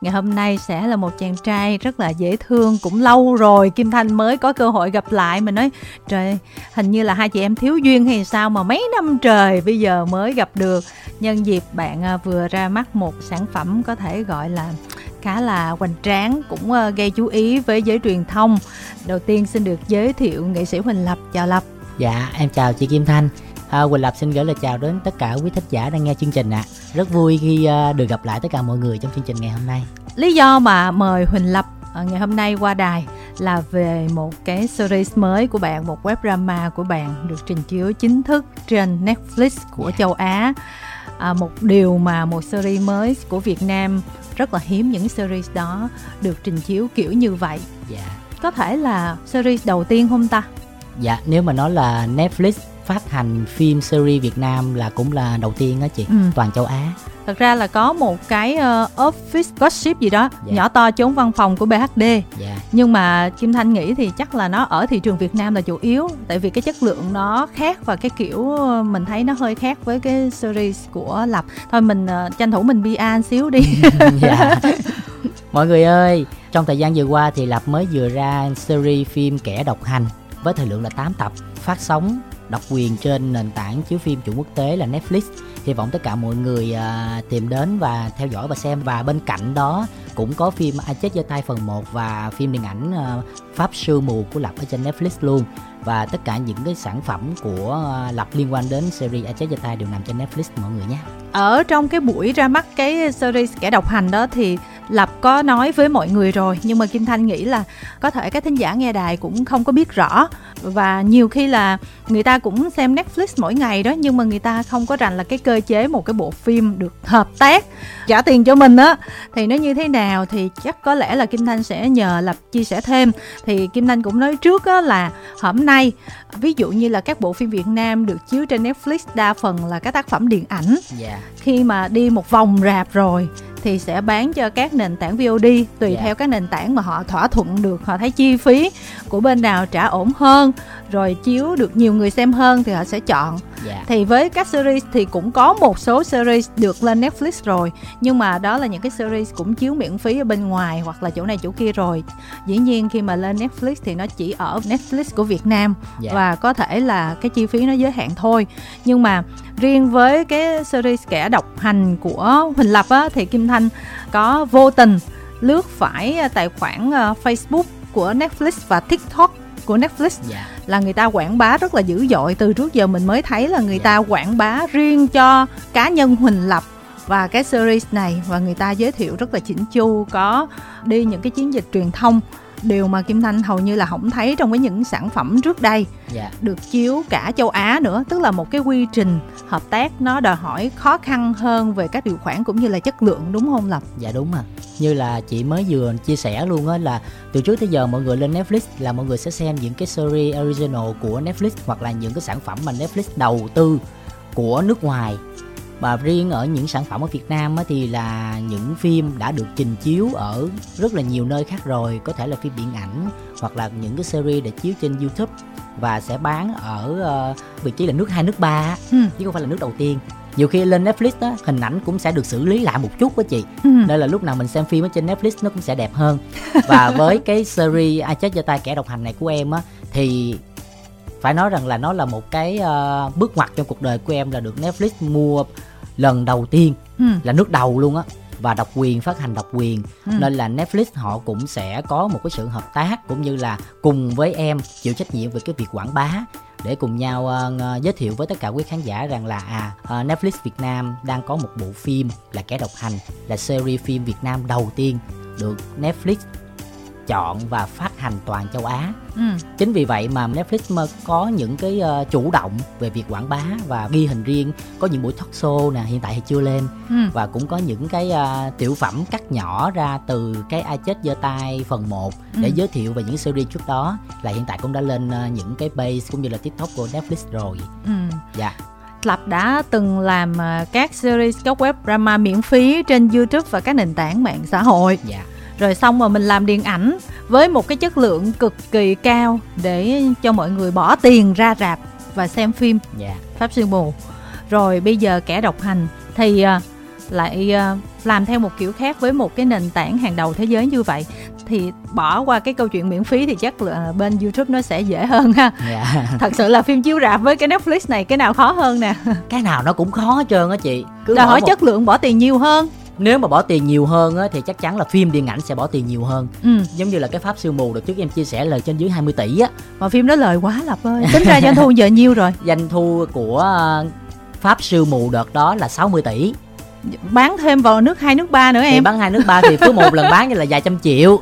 ngày hôm nay sẽ là một chàng trai rất là dễ thương, cũng lâu rồi kim thanh mới có cơ hội gặp lại mình nói, trời, hình như là hai chị em thiếu duyên hay sao mà mấy năm trời bây giờ mới gặp được? Nhân dịp bạn à, vừa ra mắt một sản phẩm có thể gọi là khá là hoành tráng, cũng ờ, gây chú ý với giới truyền thông. Đầu tiên xin được giới thiệu nghệ sĩ huỳnh lập. Chào lập. Dạ em chào chị kim thanh. À, Quỳnh Lập xin gửi lời chào đến tất cả quý thính giả đang nghe chương trình ạ. À. Rất vui khi uh, được gặp lại tất cả mọi người trong chương trình ngày hôm nay. Lý do mà mời Huỳnh Lập ngày hôm nay qua đài là về một cái series mới của bạn, một web drama của bạn được trình chiếu chính thức trên Netflix của yeah. Châu Á. À, một điều mà một series mới của Việt Nam rất là hiếm những series đó được trình chiếu kiểu như vậy. Dạ. Có thể là series đầu tiên không ta? Dạ, nếu mà nói là Netflix phát hành phim series Việt Nam là cũng là đầu tiên đó chị, ừ. toàn châu Á. Thật ra là có một cái uh, office gossip gì đó yeah. Dạ. nhỏ to trốn văn phòng của BHD. Yeah. Dạ. Nhưng mà Kim Thanh nghĩ thì chắc là nó ở thị trường Việt Nam là chủ yếu tại vì cái chất lượng nó khác và cái kiểu mình thấy nó hơi khác với cái series của Lập. Thôi mình uh, tranh thủ mình PR xíu đi. dạ. Mọi người ơi, trong thời gian vừa qua thì Lập mới vừa ra series phim Kẻ độc hành với thời lượng là 8 tập phát sóng độc quyền trên nền tảng chiếu phim chủ quốc tế là Netflix. Hy vọng tất cả mọi người à, tìm đến và theo dõi và xem. Và bên cạnh đó cũng có phim ai chết giơ tay phần 1 và phim điện ảnh à, pháp sư mù của lập ở trên Netflix luôn. Và tất cả những cái sản phẩm của à, lập liên quan đến series ai chết giơ tay đều nằm trên Netflix mọi người nhé. Ở trong cái buổi ra mắt cái series kẻ độc hành đó thì lập có nói với mọi người rồi nhưng mà kim thanh nghĩ là có thể các thính giả nghe đài cũng không có biết rõ và nhiều khi là người ta cũng xem netflix mỗi ngày đó nhưng mà người ta không có rành là cái cơ chế một cái bộ phim được hợp tác trả tiền cho mình á thì nó như thế nào thì chắc có lẽ là kim thanh sẽ nhờ lập chia sẻ thêm thì kim thanh cũng nói trước á là hôm nay ví dụ như là các bộ phim việt nam được chiếu trên netflix đa phần là các tác phẩm điện ảnh yeah. Dạ. khi mà đi một vòng rạp rồi thì sẽ bán cho các nền tảng VOD tùy yeah. Dạ. theo các nền tảng mà họ thỏa thuận được họ thấy chi phí của bên nào trả ổn hơn rồi chiếu được nhiều người xem hơn thì họ sẽ chọn yeah. Dạ. thì với các series thì cũng có một số series được lên Netflix rồi nhưng mà đó là những cái series cũng chiếu miễn phí ở bên ngoài hoặc là chỗ này chỗ kia rồi dĩ nhiên khi mà lên Netflix thì nó chỉ ở Netflix của Việt Nam yeah. Dạ. và có thể là cái chi phí nó giới hạn thôi nhưng mà riêng với cái series kẻ độc hành của Huỳnh Lập á, thì Kim Thanh có vô tình lướt phải tài khoản ờ, Facebook của Netflix và TikTok của Netflix yeah. Là người ta quảng bá rất là dữ dội từ trước giờ mình mới thấy là người yeah. Dạ. ta quảng bá riêng cho cá nhân Huỳnh Lập và cái series này và người ta giới thiệu rất là chỉnh chu có đi những cái chiến dịch truyền thông điều mà Kim Thanh hầu như là không thấy trong với những sản phẩm trước đây yeah. Dạ. được chiếu cả châu Á nữa tức là một cái quy trình hợp tác nó đòi hỏi khó khăn hơn về các điều khoản cũng như là chất lượng đúng không Lập? Dạ đúng à như là chị mới vừa chia sẻ luôn á là từ trước tới giờ mọi người lên Netflix là mọi người sẽ xem những cái series original của Netflix hoặc là những cái sản phẩm mà Netflix đầu tư của nước ngoài và riêng ở những sản phẩm ở Việt Nam á, thì là những phim đã được trình chiếu ở rất là nhiều nơi khác rồi có thể là phim điện ảnh hoặc là những cái series để chiếu trên YouTube và sẽ bán ở uh, vị trí là nước hai nước ba ừ. chứ không phải là nước đầu tiên nhiều khi lên Netflix á hình ảnh cũng sẽ được xử lý lại một chút với chị ừ. nên là lúc nào mình xem phim ở trên Netflix nó cũng sẽ đẹp hơn và với cái series ai chết cho tay kẻ độc hành này của em á thì phải nói rằng là nó là một cái uh, bước ngoặt trong cuộc đời của em là được Netflix mua lần đầu tiên ừ. là nước đầu luôn á và độc quyền phát hành độc quyền ừ. nên là Netflix họ cũng sẽ có một cái sự hợp tác cũng như là cùng với em chịu trách nhiệm về cái việc quảng bá để cùng nhau uh, giới thiệu với tất cả quý khán giả rằng là à uh, Netflix Việt Nam đang có một bộ phim là kẻ độc hành là series phim Việt Nam đầu tiên được Netflix chọn và phát hành toàn châu Á. Ừ. Chính vì vậy mà Netflix có những cái uh, chủ động về việc quảng bá và ghi hình riêng, có những buổi talk show nè, hiện tại thì chưa lên ừ. và cũng có những cái uh, tiểu phẩm cắt nhỏ ra từ cái ai chết giơ tay phần 1 để ừ. giới thiệu về những series trước đó là hiện tại cũng đã lên uh, những cái base cũng như là TikTok của Netflix rồi. Ừ. Dạ. Lập đã từng làm các series các web drama miễn phí trên YouTube và các nền tảng mạng xã hội. Dạ rồi xong mà mình làm điện ảnh với một cái chất lượng cực kỳ cao để cho mọi người bỏ tiền ra rạp và xem phim yeah. Dạ. pháp sư mù rồi bây giờ kẻ độc hành thì uh, lại uh, làm theo một kiểu khác với một cái nền tảng hàng đầu thế giới như vậy thì bỏ qua cái câu chuyện miễn phí thì chắc là bên YouTube nó sẽ dễ hơn ha. Yeah. Dạ. Thật sự là phim chiếu rạp với cái Netflix này cái nào khó hơn nè. Cái nào nó cũng khó hết trơn á chị. Cứ Đòi hỏi một... chất lượng bỏ tiền nhiều hơn nếu mà bỏ tiền nhiều hơn á, thì chắc chắn là phim điện ảnh sẽ bỏ tiền nhiều hơn. Ừ. giống như là cái pháp sư mù được trước em chia sẻ lời trên dưới 20 tỷ á. Mà phim đó lời quá lập ơi. Tính ra doanh thu giờ nhiêu rồi? Doanh thu của ờ, pháp sư mù đợt đó là 60 tỷ bán thêm vào nước hai nước ba nữa em. thì bán hai nước ba thì cứ một lần bán như là vài trăm triệu.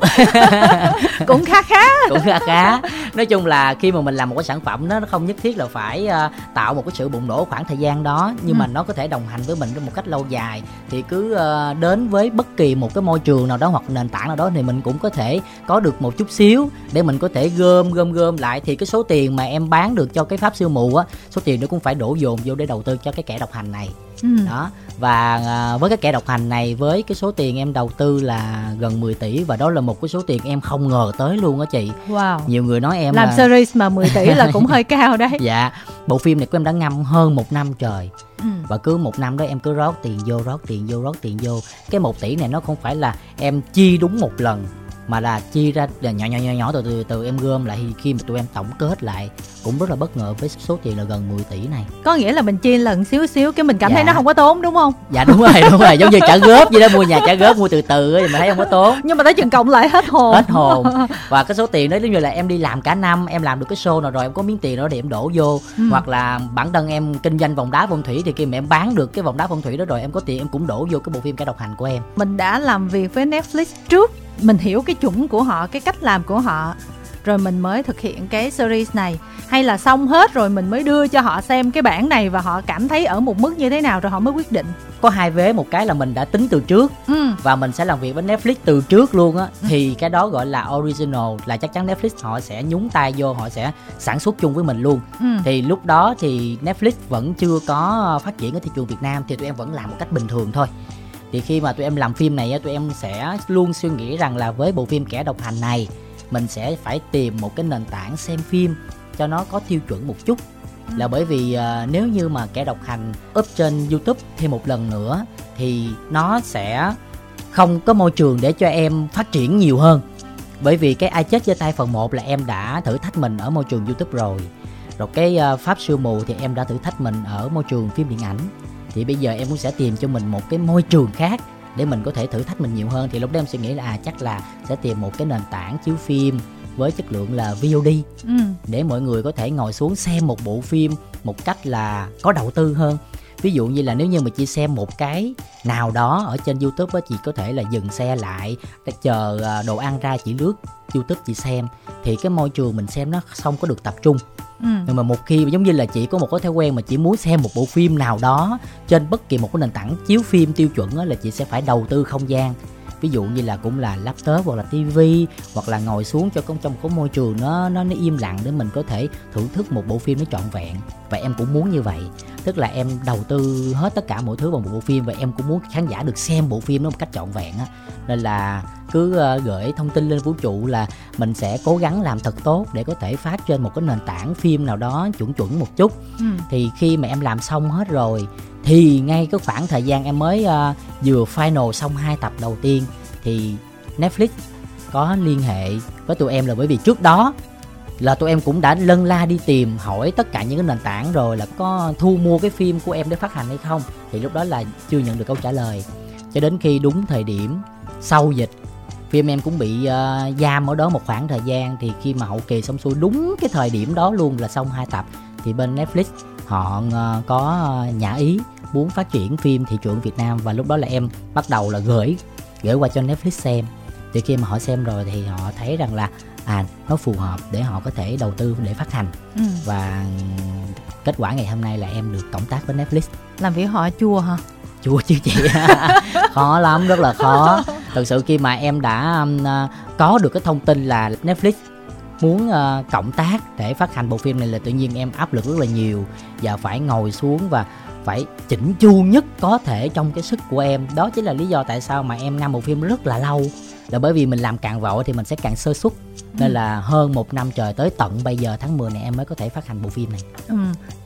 Cũng khá khá. Cũng khá khá. Nói chung là khi mà mình làm một cái sản phẩm đó nó không nhất thiết là phải uh, tạo một cái sự bùng nổ khoảng thời gian đó nhưng ừ. mà nó có thể đồng hành với mình trong một cách lâu dài thì cứ uh, đến với bất kỳ một cái môi trường nào đó hoặc nền tảng nào đó thì mình cũng có thể có được một chút xíu để mình có thể gom gom gom lại. Thì cái số tiền mà em bán được cho cái pháp siêu mù á số tiền nó cũng phải đổ dồn vô để đầu tư cho cái kẻ độc hành này. Ừ. đó và à, với cái kẻ độc hành này với cái số tiền em đầu tư là gần 10 tỷ và đó là một cái số tiền em không ngờ tới luôn á chị. Wow. Nhiều người nói em làm là... series mà 10 tỷ là cũng hơi cao đấy. Dạ bộ phim này của em đã ngâm hơn một năm trời. Ừ. và cứ một năm đó em cứ rót tiền vô rót tiền vô rót tiền vô. Cái một tỷ này nó không phải là em chi đúng một lần mà là chia ra nhỏ nhỏ nhỏ nhỏ từ từ từ em gom lại thì khi mà tụi em tổng kết lại cũng rất là bất ngờ với số tiền là gần 10 tỷ này. Có nghĩa là mình chia lần xíu xíu cái mình cảm dạ. thấy nó không có tốn đúng không? Dạ đúng rồi đúng rồi giống như trả góp vậy đó mua nhà trả góp mua từ từ thì mình thấy không có tốn. Nhưng mà tới chừng cộng lại hết hồn. Hết hồn. Và cái số tiền đó giống như là em đi làm cả năm em làm được cái show nào rồi em có miếng tiền đó để em đổ vô. Ừ. hoặc là bản thân em kinh doanh vòng đá phong thủy thì khi mà em bán được cái vòng đá phong thủy đó rồi em có tiền em cũng đổ vô cái bộ phim cả độc hành của em. Mình đã làm việc với Netflix trước mình hiểu cái chuẩn của họ cái cách làm của họ rồi mình mới thực hiện cái series này hay là xong hết rồi mình mới đưa cho họ xem cái bản này và họ cảm thấy ở một mức như thế nào rồi họ mới quyết định có hai vế một cái là mình đã tính từ trước ừ. và mình sẽ làm việc với Netflix từ trước luôn á ừ. thì cái đó gọi là original là chắc chắn Netflix họ sẽ nhúng tay vô họ sẽ sản xuất chung với mình luôn ừ. thì lúc đó thì Netflix vẫn chưa có phát triển ở thị trường Việt Nam thì tụi em vẫn làm một cách bình thường thôi thì khi mà tụi em làm phim này tụi em sẽ luôn suy nghĩ rằng là với bộ phim kẻ độc hành này mình sẽ phải tìm một cái nền tảng xem phim cho nó có tiêu chuẩn một chút. Là bởi vì uh, nếu như mà kẻ độc hành up trên youtube thêm một lần nữa thì nó sẽ không có môi trường để cho em phát triển nhiều hơn. Bởi vì cái ai chết trên tay phần 1 là em đã thử thách mình ở môi trường youtube rồi. Rồi cái uh, pháp sư mù thì em đã thử thách mình ở môi trường phim điện ảnh. Thì bây giờ em cũng sẽ tìm cho mình một cái môi trường khác để mình có thể thử thách mình nhiều hơn thì lúc đó em suy nghĩ là à chắc là sẽ tìm một cái nền tảng chiếu phim với chất lượng là VOD ừ. để mọi người có thể ngồi xuống xem một bộ phim một cách là có đầu tư hơn ví dụ như là nếu như mà chị xem một cái nào đó ở trên youtube á chị có thể là dừng xe lại chờ à, đồ ăn ra chị lướt youtube chị xem. Thì cái môi trường mình xem nó không có được tập trung. Ừ. nhưng mà một khi giống như là chị có một cái thói quen mà chị muốn xem một bộ phim nào đó trên bất kỳ một cái nền tảng chiếu phim tiêu chuẩn là chị sẽ phải đầu tư không gian ví dụ như là cũng là laptop hoặc là tivi hoặc là ngồi xuống cho trong một môi trường nó nó nó im lặng để mình có thể thưởng thức một bộ phim nó trọn vẹn. Và em cũng muốn như vậy. Tức là em đầu tư hết tất cả mọi thứ vào một bộ phim và em cũng muốn khán giả được xem bộ phim nó một cách trọn vẹn á. Nên là cứ uh, gửi thông tin lên vũ trụ là mình sẽ cố gắng làm thật tốt để có thể phát trên một cái nền tảng phim nào đó chuẩn chuẩn một chút. Ừ. thì khi mà em làm xong hết rồi thì ngay cái khoảng thời gian em mới uh, vừa final xong hai tập đầu tiên thì Netflix có liên hệ với tụi em là bởi vì trước đó là tụi em cũng đã lân la đi tìm hỏi tất cả những cái nền tảng rồi là có thu mua cái phim của em để phát hành hay không. Thì lúc đó là chưa nhận được câu trả lời. Cho đến khi đúng thời điểm sau dịch phim em cũng bị uh, giam ở đó một khoảng thời gian. Thì khi mà hậu kỳ xong xuôi đúng cái thời điểm đó luôn là xong hai tập thì bên Netflix họ uh, có nhã ý muốn phát triển phim thị trường Việt Nam và lúc đó là em bắt đầu là gửi gửi qua cho Netflix xem. Thì khi mà họ xem rồi thì họ thấy rằng là à nó phù hợp để họ có thể đầu tư để phát hành. Ừ. và kết quả ngày hôm nay là em được cộng tác với Netflix. Làm việc họ chua hả? Chua chứ chị. Khó lắm rất là khó. Thực sự khi mà em đã um, uh, có được cái thông tin là Netflix muốn uh, cộng tác để phát hành bộ phim này là tự nhiên em áp lực rất là nhiều và phải ngồi xuống và phải chỉnh chu nhất có thể trong cái sức của em. Đó chính là lý do tại sao mà em ngâm bộ phim rất là lâu là bởi vì mình làm càng vội thì mình sẽ càng sơ suất nên ừ. là hơn một năm trời tới tận bây giờ tháng 10 này em mới có thể phát hành bộ phim này ừ.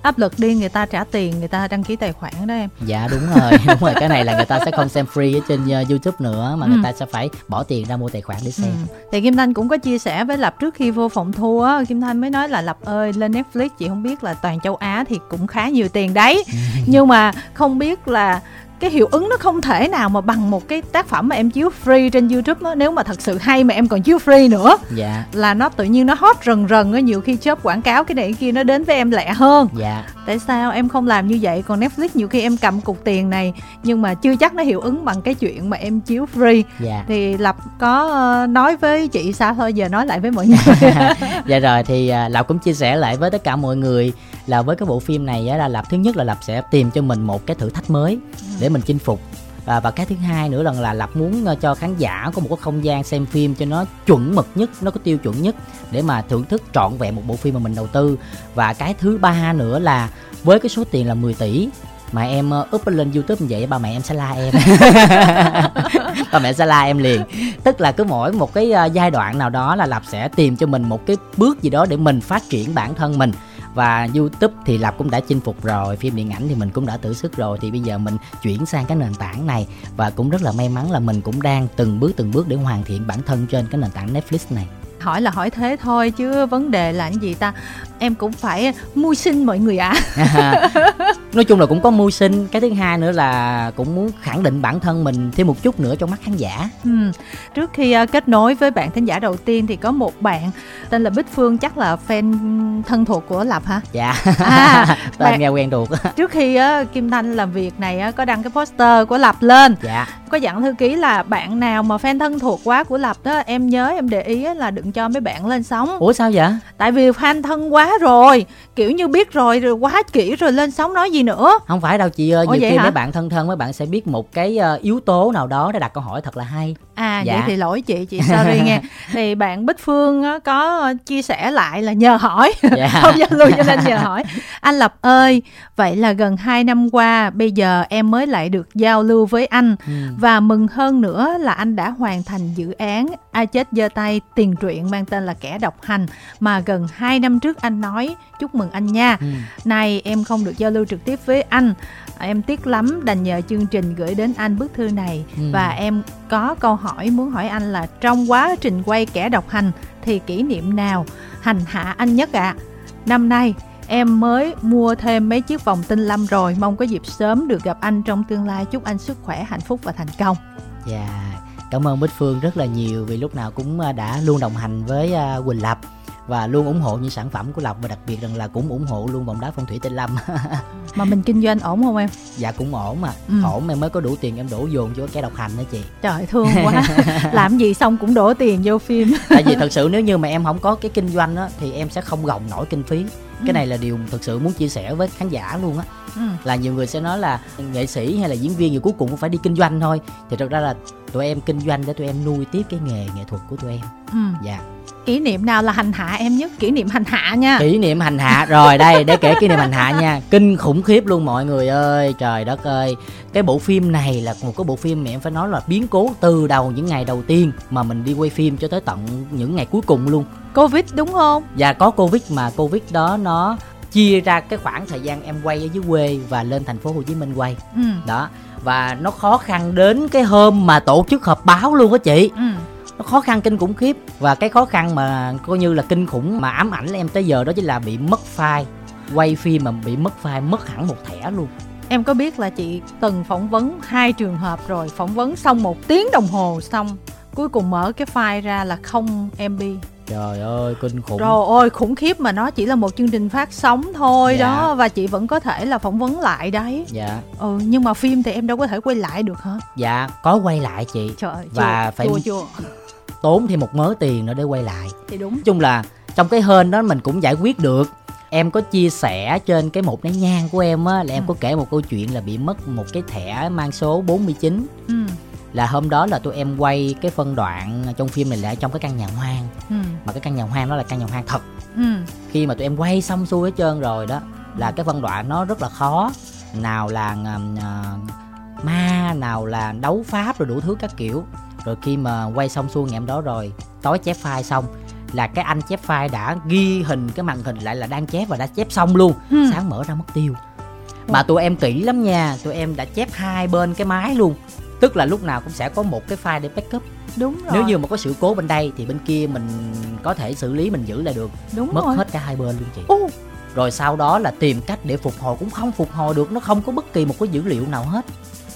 áp lực đi người ta trả tiền người ta đăng ký tài khoản đó em dạ đúng rồi đúng rồi cái này là người ta sẽ không xem free ở trên uh, youtube nữa mà ừ. người ta sẽ phải bỏ tiền ra mua tài khoản để xem ừ. thì kim thanh cũng có chia sẻ với lập trước khi vô phòng thu á kim thanh mới nói là lập ơi lên netflix chị không biết là toàn châu á thì cũng khá nhiều tiền đấy nhưng mà không biết là cái hiệu ứng nó không thể nào mà bằng một cái tác phẩm mà em chiếu free trên youtube đó. nếu mà thật sự hay mà em còn chiếu free nữa dạ. là nó tự nhiên nó hot rần rần á. Nhiều khi chớp quảng cáo cái này cái kia nó đến với em lẹ hơn. Dạ. Tại sao em không làm như vậy? Còn netflix nhiều khi em cầm cục tiền này nhưng mà chưa chắc nó hiệu ứng bằng cái chuyện mà em chiếu free. Dạ. thì lập có ờ, nói với chị sao? Thôi giờ nói lại với mọi người. Dạ rồi thì à, lập cũng chia sẻ lại với tất cả mọi người là với cái bộ phim này á, là lập thứ nhất là lập sẽ tìm cho mình một cái thử thách mới ừ. để mình chinh phục. À, và cái thứ hai nữa là là lập muốn ờ, cho khán giả có một cái không gian xem phim cho nó chuẩn mực nhất nó có tiêu chuẩn nhất để mà thưởng thức trọn vẹn một bộ phim mà mình đầu tư. Và cái thứ ba nữa là với cái số tiền là 10 tỷ mà em ờ, up lên youtube như vậy ba mẹ em sẽ la em. Ba mẹ sẽ la em liền. Tức là cứ mỗi một cái ờ, giai đoạn nào đó là lập sẽ tìm cho mình một cái bước gì đó để mình phát triển bản thân mình và youtube thì lập cũng đã chinh phục rồi, phim điện ảnh thì mình cũng đã thử sức rồi. Thì bây giờ mình chuyển sang cái nền tảng này. Và cũng rất là may mắn là mình cũng đang từng bước từng bước để hoàn thiện bản thân trên cái nền tảng netflix này hỏi là hỏi thế thôi chứ vấn đề là cái gì ta? Em cũng phải mưu sinh mọi người ạ. À. nói chung là cũng có mưu sinh. Cái thứ hai nữa là cũng muốn khẳng định bản thân mình thêm một chút nữa trong mắt khán giả. Ừ. trước khi uh, kết nối với bạn thính giả đầu tiên thì có một bạn tên là bích phương chắc là fan thân thuộc của lập hả? Dạ. À, tên bạn... nghe quen thuộc. Trước khi uh, kim thanh làm việc này uh, có đăng cái poster của lập lên. Dạ. Có dặn thư ký là bạn nào mà fan thân thuộc quá của lập đó em nhớ em để ý là đừng cho mấy bạn lên sóng. Ủa sao vậy? Tại vì fan thân quá rồi. Kiểu như biết rồi rồi quá kỹ rồi lên sóng nói gì nữa. Không phải đâu chị ơi nhiều khi hả? mấy bạn thân thân mấy bạn sẽ biết một cái uh, yếu tố nào đó để đặt câu hỏi thật là hay. À dạ. vậy thì lỗi chị chị sorry nghe. Thì bạn bích phương có chia sẻ lại là nhờ hỏi. Dạ. không giao lưu cho nên nhờ hỏi. Anh lập ơi vậy là gần 2 năm qua bây giờ em mới lại được giao lưu với anh. Ừ. và mừng hơn nữa là anh đã hoàn thành dự án ai chết giơ tay tiền truyện mang tên là kẻ độc hành mà gần 2 năm trước anh nói chúc mừng anh nha ừ. này em không được giao lưu trực tiếp với anh em tiếc lắm đành nhờ chương trình gửi đến anh bức thư này ừ. và em có câu hỏi muốn hỏi anh là trong quá trình quay kẻ độc hành thì kỷ niệm nào hành hạ anh nhất ạ à? năm nay em mới mua thêm mấy chiếc vòng tinh lâm rồi mong có dịp sớm được gặp anh trong tương lai chúc anh sức khỏe hạnh phúc và thành công dạ yeah. Cảm ơn bích phương rất là nhiều vì lúc nào cũng à, đã luôn đồng hành với à, quỳnh lập và luôn ủng hộ những sản phẩm của lộc và đặc biệt rằng là cũng ủng hộ luôn vòng đá phong thủy tinh lâm. Mà mình kinh doanh ổn không em? Dạ cũng ổn mà ừ. ổn em mới có đủ tiền em đổ dồn cho cái độc hành đó chị. Trời thương quá. Làm gì xong cũng đổ tiền vô phim. Tại vì thật sự nếu như mà em không có cái kinh doanh á thì em sẽ không gồng nổi kinh phí. Cái ừ. này là điều thực sự muốn chia sẻ với khán giả luôn á. Ừ. là nhiều người sẽ nói là nghệ sĩ hay là diễn viên thì cuối cùng cũng phải đi kinh doanh thôi. Thì thực ra là tụi em kinh doanh để tụi em nuôi tiếp cái nghề nghệ thuật của tụi em. Ừ. dạ. Kỷ niệm nào là hành hạ em nhất? Kỷ niệm hành hạ nha. Kỷ niệm hành hạ. Rồi đây để kể kỷ niệm hành hạ nha. Kinh khủng khiếp luôn mọi người ơi. Trời đất ơi. Cái bộ phim này là một cái bộ phim mà em phải nói là biến cố từ đầu những ngày đầu tiên mà mình đi quay phim cho tới tận những ngày cuối cùng luôn. Covid đúng không? Dạ có covid mà covid đó nó chia ra cái khoảng thời gian em quay ở dưới quê và lên thành phố Hồ Chí Minh quay. Ừ. đó và nó khó khăn đến cái hôm mà tổ chức họp báo luôn á chị. Ừ. Nó khó khăn kinh khủng khiếp. Và cái khó khăn mà coi như là kinh khủng mà ám ảnh em tới giờ đó chính là bị mất file. Quay phim mà bị mất file mất hẳn một thẻ luôn. Em có biết là chị từng phỏng vấn hai trường hợp rồi phỏng vấn xong một tiếng đồng hồ xong cuối cùng mở cái file ra là không mb trời ơi kinh khủng. Rồi ôi khủng khiếp mà nó chỉ là một chương trình phát sóng thôi dạ. đó và chị vẫn có thể là phỏng vấn lại đấy. Dạ. Ừ nhưng mà phim thì em đâu có thể quay lại được hả? Dạ có quay lại chị. Trời ơi, và chưa, phải chưa, chưa. tốn thêm một mớ tiền nữa để quay lại. Thì đúng. Chung là trong cái hên đó mình cũng giải quyết được. Em có chia sẻ trên cái một nén nhang của em á là em ừ. có kể một câu chuyện là bị mất một cái thẻ mang số 49 ừ. Là hôm đó là tụi em quay cái phân đoạn trong phim này là trong cái căn nhà hoang. Ừ. mà cái căn nhà hoang đó là căn nhà hoang thật. Ừ. khi mà tụi em quay xong xuôi hết trơn rồi đó là cái phân đoạn nó rất là khó. Nào là uh, ma nào là đấu pháp rồi đủ thứ các kiểu. Rồi khi mà quay xong xuôi ngày hôm đó rồi tối chép file xong là cái anh chép file đã ghi hình cái màn hình lại là đang chép và đã chép xong luôn. Ừ. sáng mở ra mất tiêu. Mà tụi em kỹ lắm nha tụi em đã chép hai bên cái máy luôn tức là lúc nào cũng sẽ có một cái file để backup. Đúng rồi. nếu như mà có sự cố bên đây thì bên kia mình có thể xử lý mình giữ lại được. Đúng mất rồi. hết cả hai bên luôn chị. Ô, rồi sau đó là tìm cách để phục hồi cũng không phục hồi được nó không có bất kỳ một cái dữ liệu nào hết.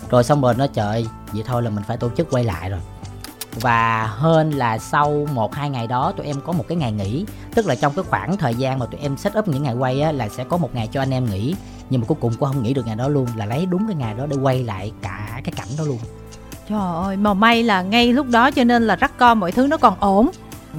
Rồi xong rồi nó trời vậy thôi là mình phải tổ chức quay lại rồi. Và hơn là sau một hai ngày đó tụi em có một cái ngày nghỉ. Tức là trong cái khoảng thời gian mà tụi em set up những ngày quay á là sẽ có một ngày cho anh em nghỉ. Nhưng mà cuối cùng cũng không nghỉ được ngày đó luôn là lấy đúng cái ngày đó để quay lại cả cái cảnh đó luôn trời ơi mà may là ngay lúc đó cho nên là rắc co mọi thứ nó còn ổn.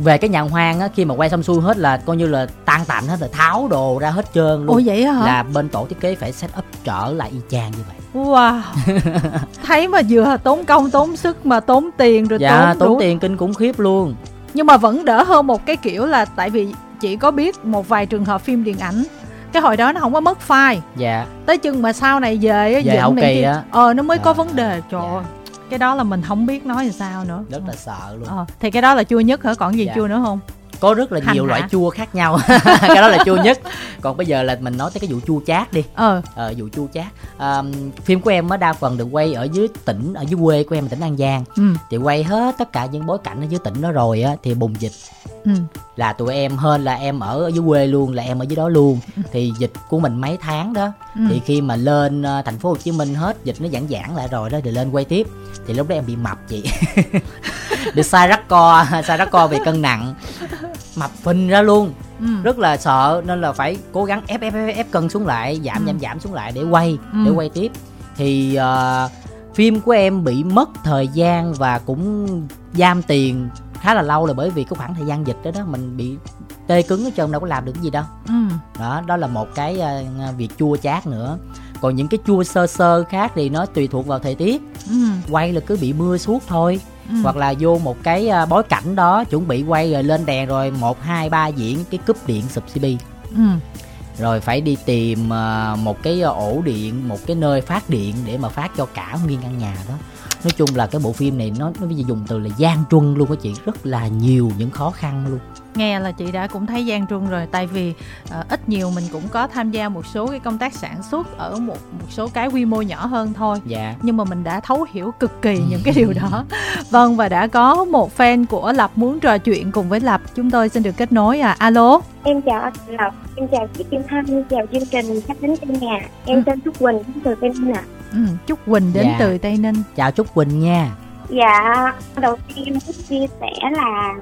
Về cái nhà hoang á khi mà quay xong xuôi hết là coi như là tan tành hết rồi tháo đồ ra hết trơn luôn. Ủa vậy hả? Là bên tổ thiết kế phải set up trở lại y chang như vậy. Wow. Thấy mà vừa tốn công tốn sức mà tốn tiền rồi dạ tốn, tốn đủ- tiền kinh khủng khiếp luôn. Nhưng mà vẫn đỡ hơn một cái kiểu là tại vì chị có biết một vài trường hợp phim điện ảnh. Cái hồi đó nó không có mất file. Dạ. Tới chừng mà sau này về á, Về hậu kỳ á. ờ nó mới có Ờ, vấn đề. Trời dạ. ơi cái đó là mình không biết nói làm sao nữa. Rất là sợ luôn. Ờ, thì cái đó là chua nhất hả? Còn gì Dạ. chua nữa không có rất là Hành nhiều hạ. loại chua khác nhau. Cái đó là chua nhất. Còn bây giờ là mình nói tới cái vụ chua chát đi. Ờ. Ờ vụ chua chát. À, phim của em á đa phần được quay ở dưới tỉnh ở dưới quê của em tỉnh an giang. Ừ. Thì quay hết tất cả những bối cảnh ở dưới tỉnh đó rồi á thì bùng dịch. Ừ. Là tụi em hơn là em ở dưới quê luôn là em ở dưới đó luôn. Thì dịch của mình mấy tháng đó ừ. thì khi mà lên ờ, thành phố Hồ Chí Minh hết dịch nó giãn giãn lại rồi đó thì lên quay tiếp. Thì lúc đó em bị mập chị. Được sai rắc co sai rắc co vì cân nặng mập phình ra luôn ừ. rất là sợ nên là phải cố gắng ép ép ép, ép cân xuống lại giảm Ừ. giảm giảm xuống lại để quay Ừ. để quay tiếp thì ờ, phim của em bị mất thời gian và cũng giam tiền khá là lâu là bởi vì cái khoảng thời gian dịch đó đó mình bị tê cứng hết trơn đâu có làm được cái gì đâu ừ. đó đó là một cái ờ, việc chua chát nữa còn những cái chua sơ sơ khác thì nó tùy thuộc vào thời tiết ừ. quay là cứ bị mưa suốt thôi ừ. hoặc là vô một cái ờ, bối cảnh đó chuẩn bị quay rồi lên đèn rồi một hai ba diễn cái cúp điện sụp cb ừ. rồi phải đi tìm ờ, một cái ổ điện một cái nơi phát điện để mà phát cho cả nguyên căn nhà đó nói chung là cái bộ phim này nó nó bây giờ dùng từ là gian truân luôn á chị rất là nhiều những khó khăn luôn nghe là chị đã cũng thấy gian truân rồi tại vì ờ, ít nhiều mình cũng có tham gia một số cái công tác sản xuất ở một một số cái quy mô nhỏ hơn thôi dạ nhưng mà mình đã thấu hiểu cực kỳ những cái điều đó vâng và đã có một fan của lập muốn trò chuyện cùng với lập chúng tôi xin được kết nối à alo Em chào anh Lộc, em chào chị Kim Thanh, em chào chương trình khách đến trong nhà. Em Ừ. tên Trúc Quỳnh, đến từ Tây Ninh ạ. ừ, Trúc Quỳnh đến Dạ. từ Tây Ninh chào trúc quỳnh nha Dạ, đầu tiên em muốn chia sẻ là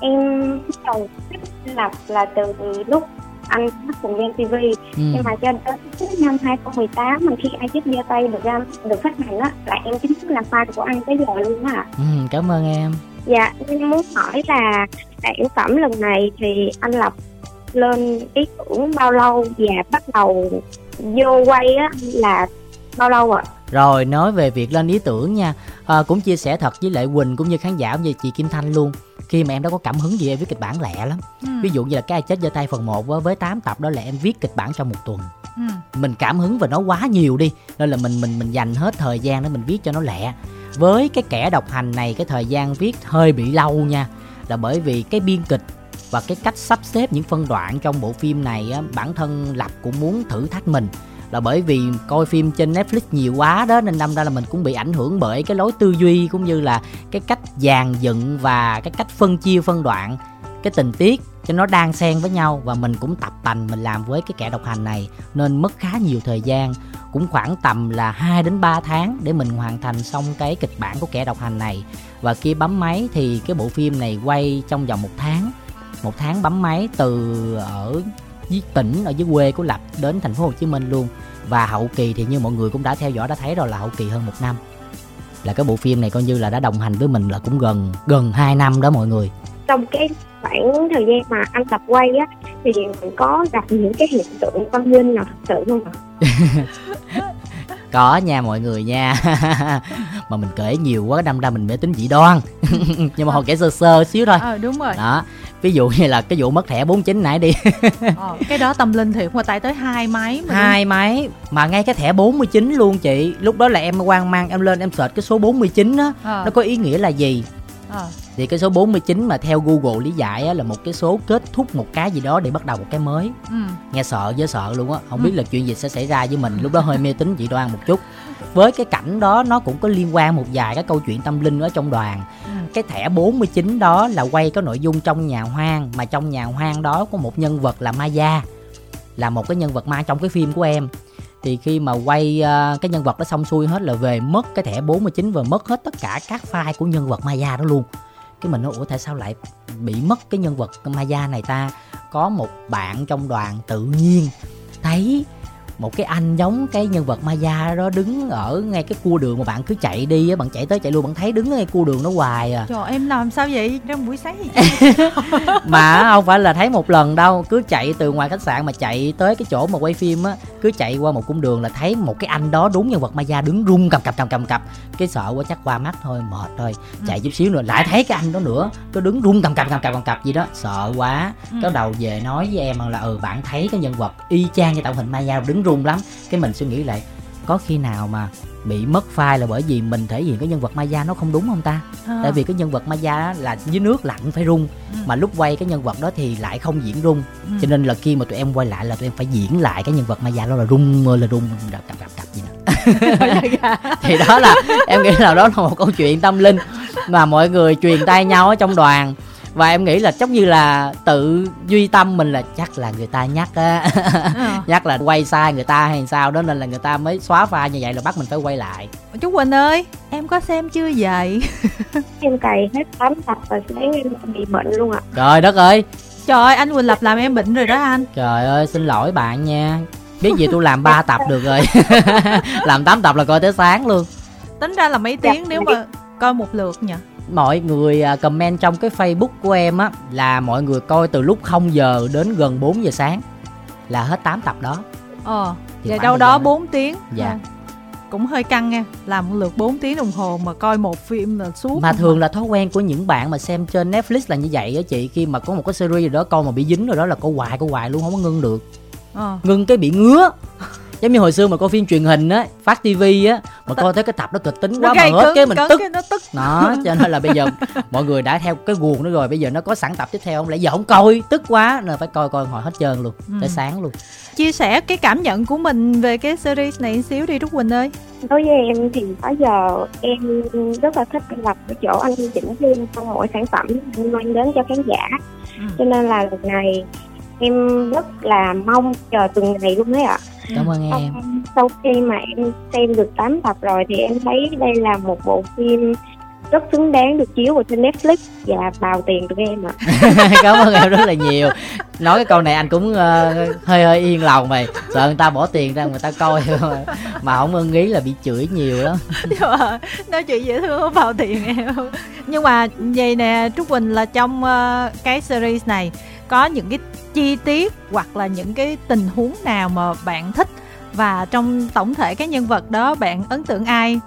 em bắt đầu thích Lộc là từ lúc anh bắt cùng Giang TV. ừ. Nhưng mà cho đến năm 2018 mà khi ai giơ tay được ra được phát hành á, là em chính thức là fan của anh tới giờ luôn á. ừ, cảm ơn em Dạ, em muốn hỏi là sản phẩm lần này thì anh Lộc lên ý tưởng bao lâu và bắt đầu vô quay á là bao lâu ạ? Rồi nói về việc lên ý tưởng nha à, Cũng chia sẻ thật với Lệ Quỳnh cũng như khán giả như chị Kim Thanh luôn Khi mà em đã có cảm hứng gì em viết kịch bản lẹ lắm ừ. Ví dụ như là cái ai chết giơ tay phần 1 với 8 tập đó là em viết kịch bản trong một tuần ừ. Mình cảm hứng và nó quá nhiều đi Nên là mình mình mình dành hết thời gian để mình viết cho nó lẹ Với cái kẻ độc hành này cái thời gian viết hơi bị lâu nha Là bởi vì cái biên kịch và cái cách sắp xếp những phân đoạn trong bộ phim này á, bản thân Lập cũng muốn thử thách mình là bởi vì coi phim trên Netflix nhiều quá đó, nên đâm ra là mình cũng bị ảnh hưởng bởi cái lối tư duy cũng như là cái cách dàn dựng và cái cách phân chia phân đoạn cái tình tiết cho nó đang xen với nhau. Và mình cũng tập tành, mình làm với cái kẻ độc hành này nên mất khá nhiều thời gian, cũng khoảng tầm là 2 đến 3 tháng để mình hoàn thành xong cái kịch bản của kẻ độc hành này. Và khi bấm máy thì cái bộ phim này quay trong vòng một tháng một tháng bấm máy từ ở dưới tỉnh ở dưới quê của Lập đến thành phố Hồ Chí Minh luôn. Và hậu kỳ thì như mọi người cũng đã theo dõi đã thấy rồi là hậu kỳ hơn một năm. Là cái bộ phim này coi như là đã đồng hành với mình là cũng gần gần 2 năm đó mọi người. Trong cái khoảng thời gian mà anh tập quay á thì mình có gặp những cái hiện tượng tâm linh nào thật sự không ạ? có nha mọi người nha. Mà mình kể nhiều quá đâm ra mình mới tính dị đoan. Nhưng mà hồi kể sơ sơ xíu thôi. Ờ đúng rồi. Đó ví dụ như là cái vụ mất thẻ 49 nãy đi. Ờ, cái đó tâm linh thiệt mà tại tới hai máy mà hai máy mà ngay cái thẻ 49 luôn chị. Lúc đó là em quan mang em lên em search cái số 49 á. Ờ, nó có ý nghĩa là gì? Ờ. thì cái số 49 mà theo Google lý giải á, là một cái số kết thúc một cái gì đó để bắt đầu một cái mới Ừ. nghe sợ với sợ luôn á không Ừ. biết là chuyện gì sẽ xảy ra với mình lúc đó hơi mê tín dị đoan một chút với cái cảnh đó nó cũng có liên quan một vài cái câu chuyện tâm linh ở trong đoàn Ừ. cái thẻ 49 đó là quay có nội dung trong nhà hoang mà trong nhà hoang đó có một nhân vật là Maya là một cái nhân vật ma trong cái phim của em thì khi mà quay ờ, cái nhân vật đó xong xuôi hết là về mất cái thẻ 49 và mất hết tất cả các file của nhân vật Maya đó luôn cái mình nói, ủa, tại sao lại bị mất cái nhân vật Maya này ta? Có một bạn trong đoàn tự nhiên thấy một cái anh giống cái nhân vật Maya đó đứng ở ngay cái cua đường mà bạn cứ chạy đi á bạn chạy tới chạy lui bạn thấy đứng ở ngay cua đường nó hoài à. Trời em làm sao vậy? Trong buổi sáng gì mà không phải là thấy một lần đâu cứ chạy từ ngoài khách sạn mà chạy tới cái chỗ mà quay phim á cứ chạy qua một cung đường là thấy một cái anh đó đúng nhân vật Maya đứng rung cầm cập cầm cầm cập cái sợ quá chắc qua mắt thôi mệt thôi. Chạy chút xíu nữa lại thấy cái anh đó nữa cứ đứng rung cầm cập cầm cập cầm cập gì đó sợ quá. Ừ. cái đầu về nói với em là ừ bạn thấy cái nhân vật y chang như tạo hình Maya đứng rung lắm cái mình suy nghĩ lại có khi nào mà bị mất file là bởi vì mình thể hiện cái nhân vật Maya nó không đúng không ta Ờ. tại vì cái nhân vật Maya á là dưới nước lạnh phải rung Ừ. mà lúc quay cái nhân vật đó thì lại không diễn rung Ừ. cho nên là khi mà tụi em quay lại là tụi em phải diễn lại cái nhân vật Maya đó là rung ơi là rung đập cặp cặp cặp gì đó thì đó là em nghĩ là đó là một câu chuyện tâm linh mà mọi người truyền tay nhau ở trong đoàn và em nghĩ là giống như là tự duy tâm mình là chắc là người ta nhắc á. Ờ. nhắc là quay sai người ta hay sao đó nên là người ta mới xóa file như vậy là bắt mình phải quay lại. Chú Quỳnh ơi em có xem chưa vậy? Em cày hết 8 tập và sáng em bị bệnh luôn ạ. Trời đất ơi. Trời ơi anh Quỳnh Lập làm em bệnh rồi đó anh. Trời ơi xin lỗi bạn nha. Biết gì tôi làm 3 tập được rồi. Làm 8 tập là coi tới sáng luôn. Tính ra là mấy tiếng nếu mà coi một lượt nhỉ Mọi người à, comment trong cái Facebook của em á Là mọi người coi từ lúc 0 giờ đến gần 4 giờ sáng Là hết 8 tập đó ờ Thì vậy đâu đó gian đó. 4 tiếng Dạ. Ờ. cũng hơi căng nha làm lượt 4 tiếng đồng hồ mà coi một phim là suốt Mà thường là thói quen của những bạn mà xem trên Netflix là như vậy á chị Khi mà có một cái series gì đó coi mà bị dính rồi đó là coi hoài coi hoài luôn không có ngưng được ờ. Ngưng cái bị ngứa Giống như hồi xưa mà coi phim truyền hình á Phát TV á Mà coi tới cái tập đó kịch tính nó quá mà hết cái mình tức. nó tức. Đó cho nên là bây giờ mọi người đã theo cái guồng đó rồi bây giờ nó có sẵn tập tiếp theo không? Lại giờ không coi tức quá nên phải coi coi hồi hết trơn luôn Ừ. tới sáng luôn. Chia sẻ cái cảm nhận của mình về cái series này xíu đi Trúc Quỳnh ơi. Đối với em thì đó giờ em rất là thích anh lập ở chỗ anh chỉnh riêng trong mỗi sản phẩm mang đến cho khán giả. Ừ. cho nên là lần này em rất là mong chờ từng ngày luôn đấy ạ cảm ơn em. Sau khi mà em xem được 8 tập rồi thì em thấy đây là một bộ phim rất xứng đáng được chiếu vào trên Netflix và bào tiền tụi em ạ. Cảm ơn em rất là nhiều. Nói cái câu này anh cũng ờ, hơi hơi yên lòng mày. Sợ người ta bỏ tiền ra người ta coi. Mà không ưng ý là bị chửi nhiều lắm. Nhưng mà nói chuyện dễ thương vào tiền em. Nhưng mà vậy nè Trúc Quỳnh là trong ờ, cái series này có những cái chi tiết hoặc là những cái tình huống nào mà bạn thích. Và trong tổng thể cái nhân vật đó bạn ấn tượng ai?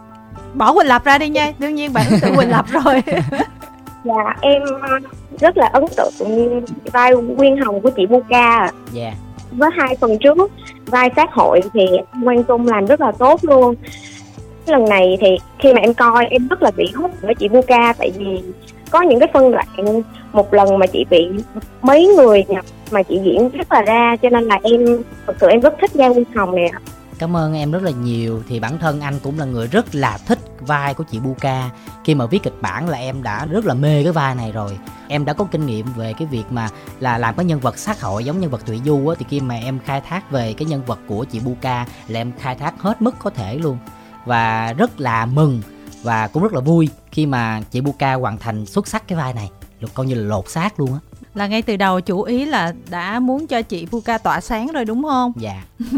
Bỏ Quỳnh Lập ra đi nha. Đương nhiên bạn ấn tượng Quỳnh Lập rồi. Và em ờ, rất là ấn tượng vai Nguyên Hồng của chị Buka. Ạ. dạ. Với hai phần trước vai sát hội thì Quang Tung làm rất là tốt luôn. Lần này thì khi mà em coi em rất là bị hút với chị Buka tại vì có những cái phân đoạn một lần mà chị bị mấy người nhập mà chị diễn rất là ra, cho nên là em, thực sự em rất thích Giang Nguyên Hồng nè. Cảm ơn em rất là nhiều. Thì bản thân anh cũng là người rất là thích vai của chị Buka. Khi mà viết kịch bản là em đã rất là mê cái vai này rồi. Em đã có kinh nghiệm về cái việc mà là làm cái nhân vật sát hội giống nhân vật Thụy Du á, Thì khi mà em khai thác về cái nhân vật của chị Buka Là em khai thác hết mức có thể luôn. Và rất là mừng và cũng rất là vui khi mà chị Buka hoàn thành xuất sắc cái vai này. Coi như là lột xác luôn á. Là ngay từ đầu chủ ý là đã muốn cho chị Puka tỏa sáng rồi đúng không? Dạ.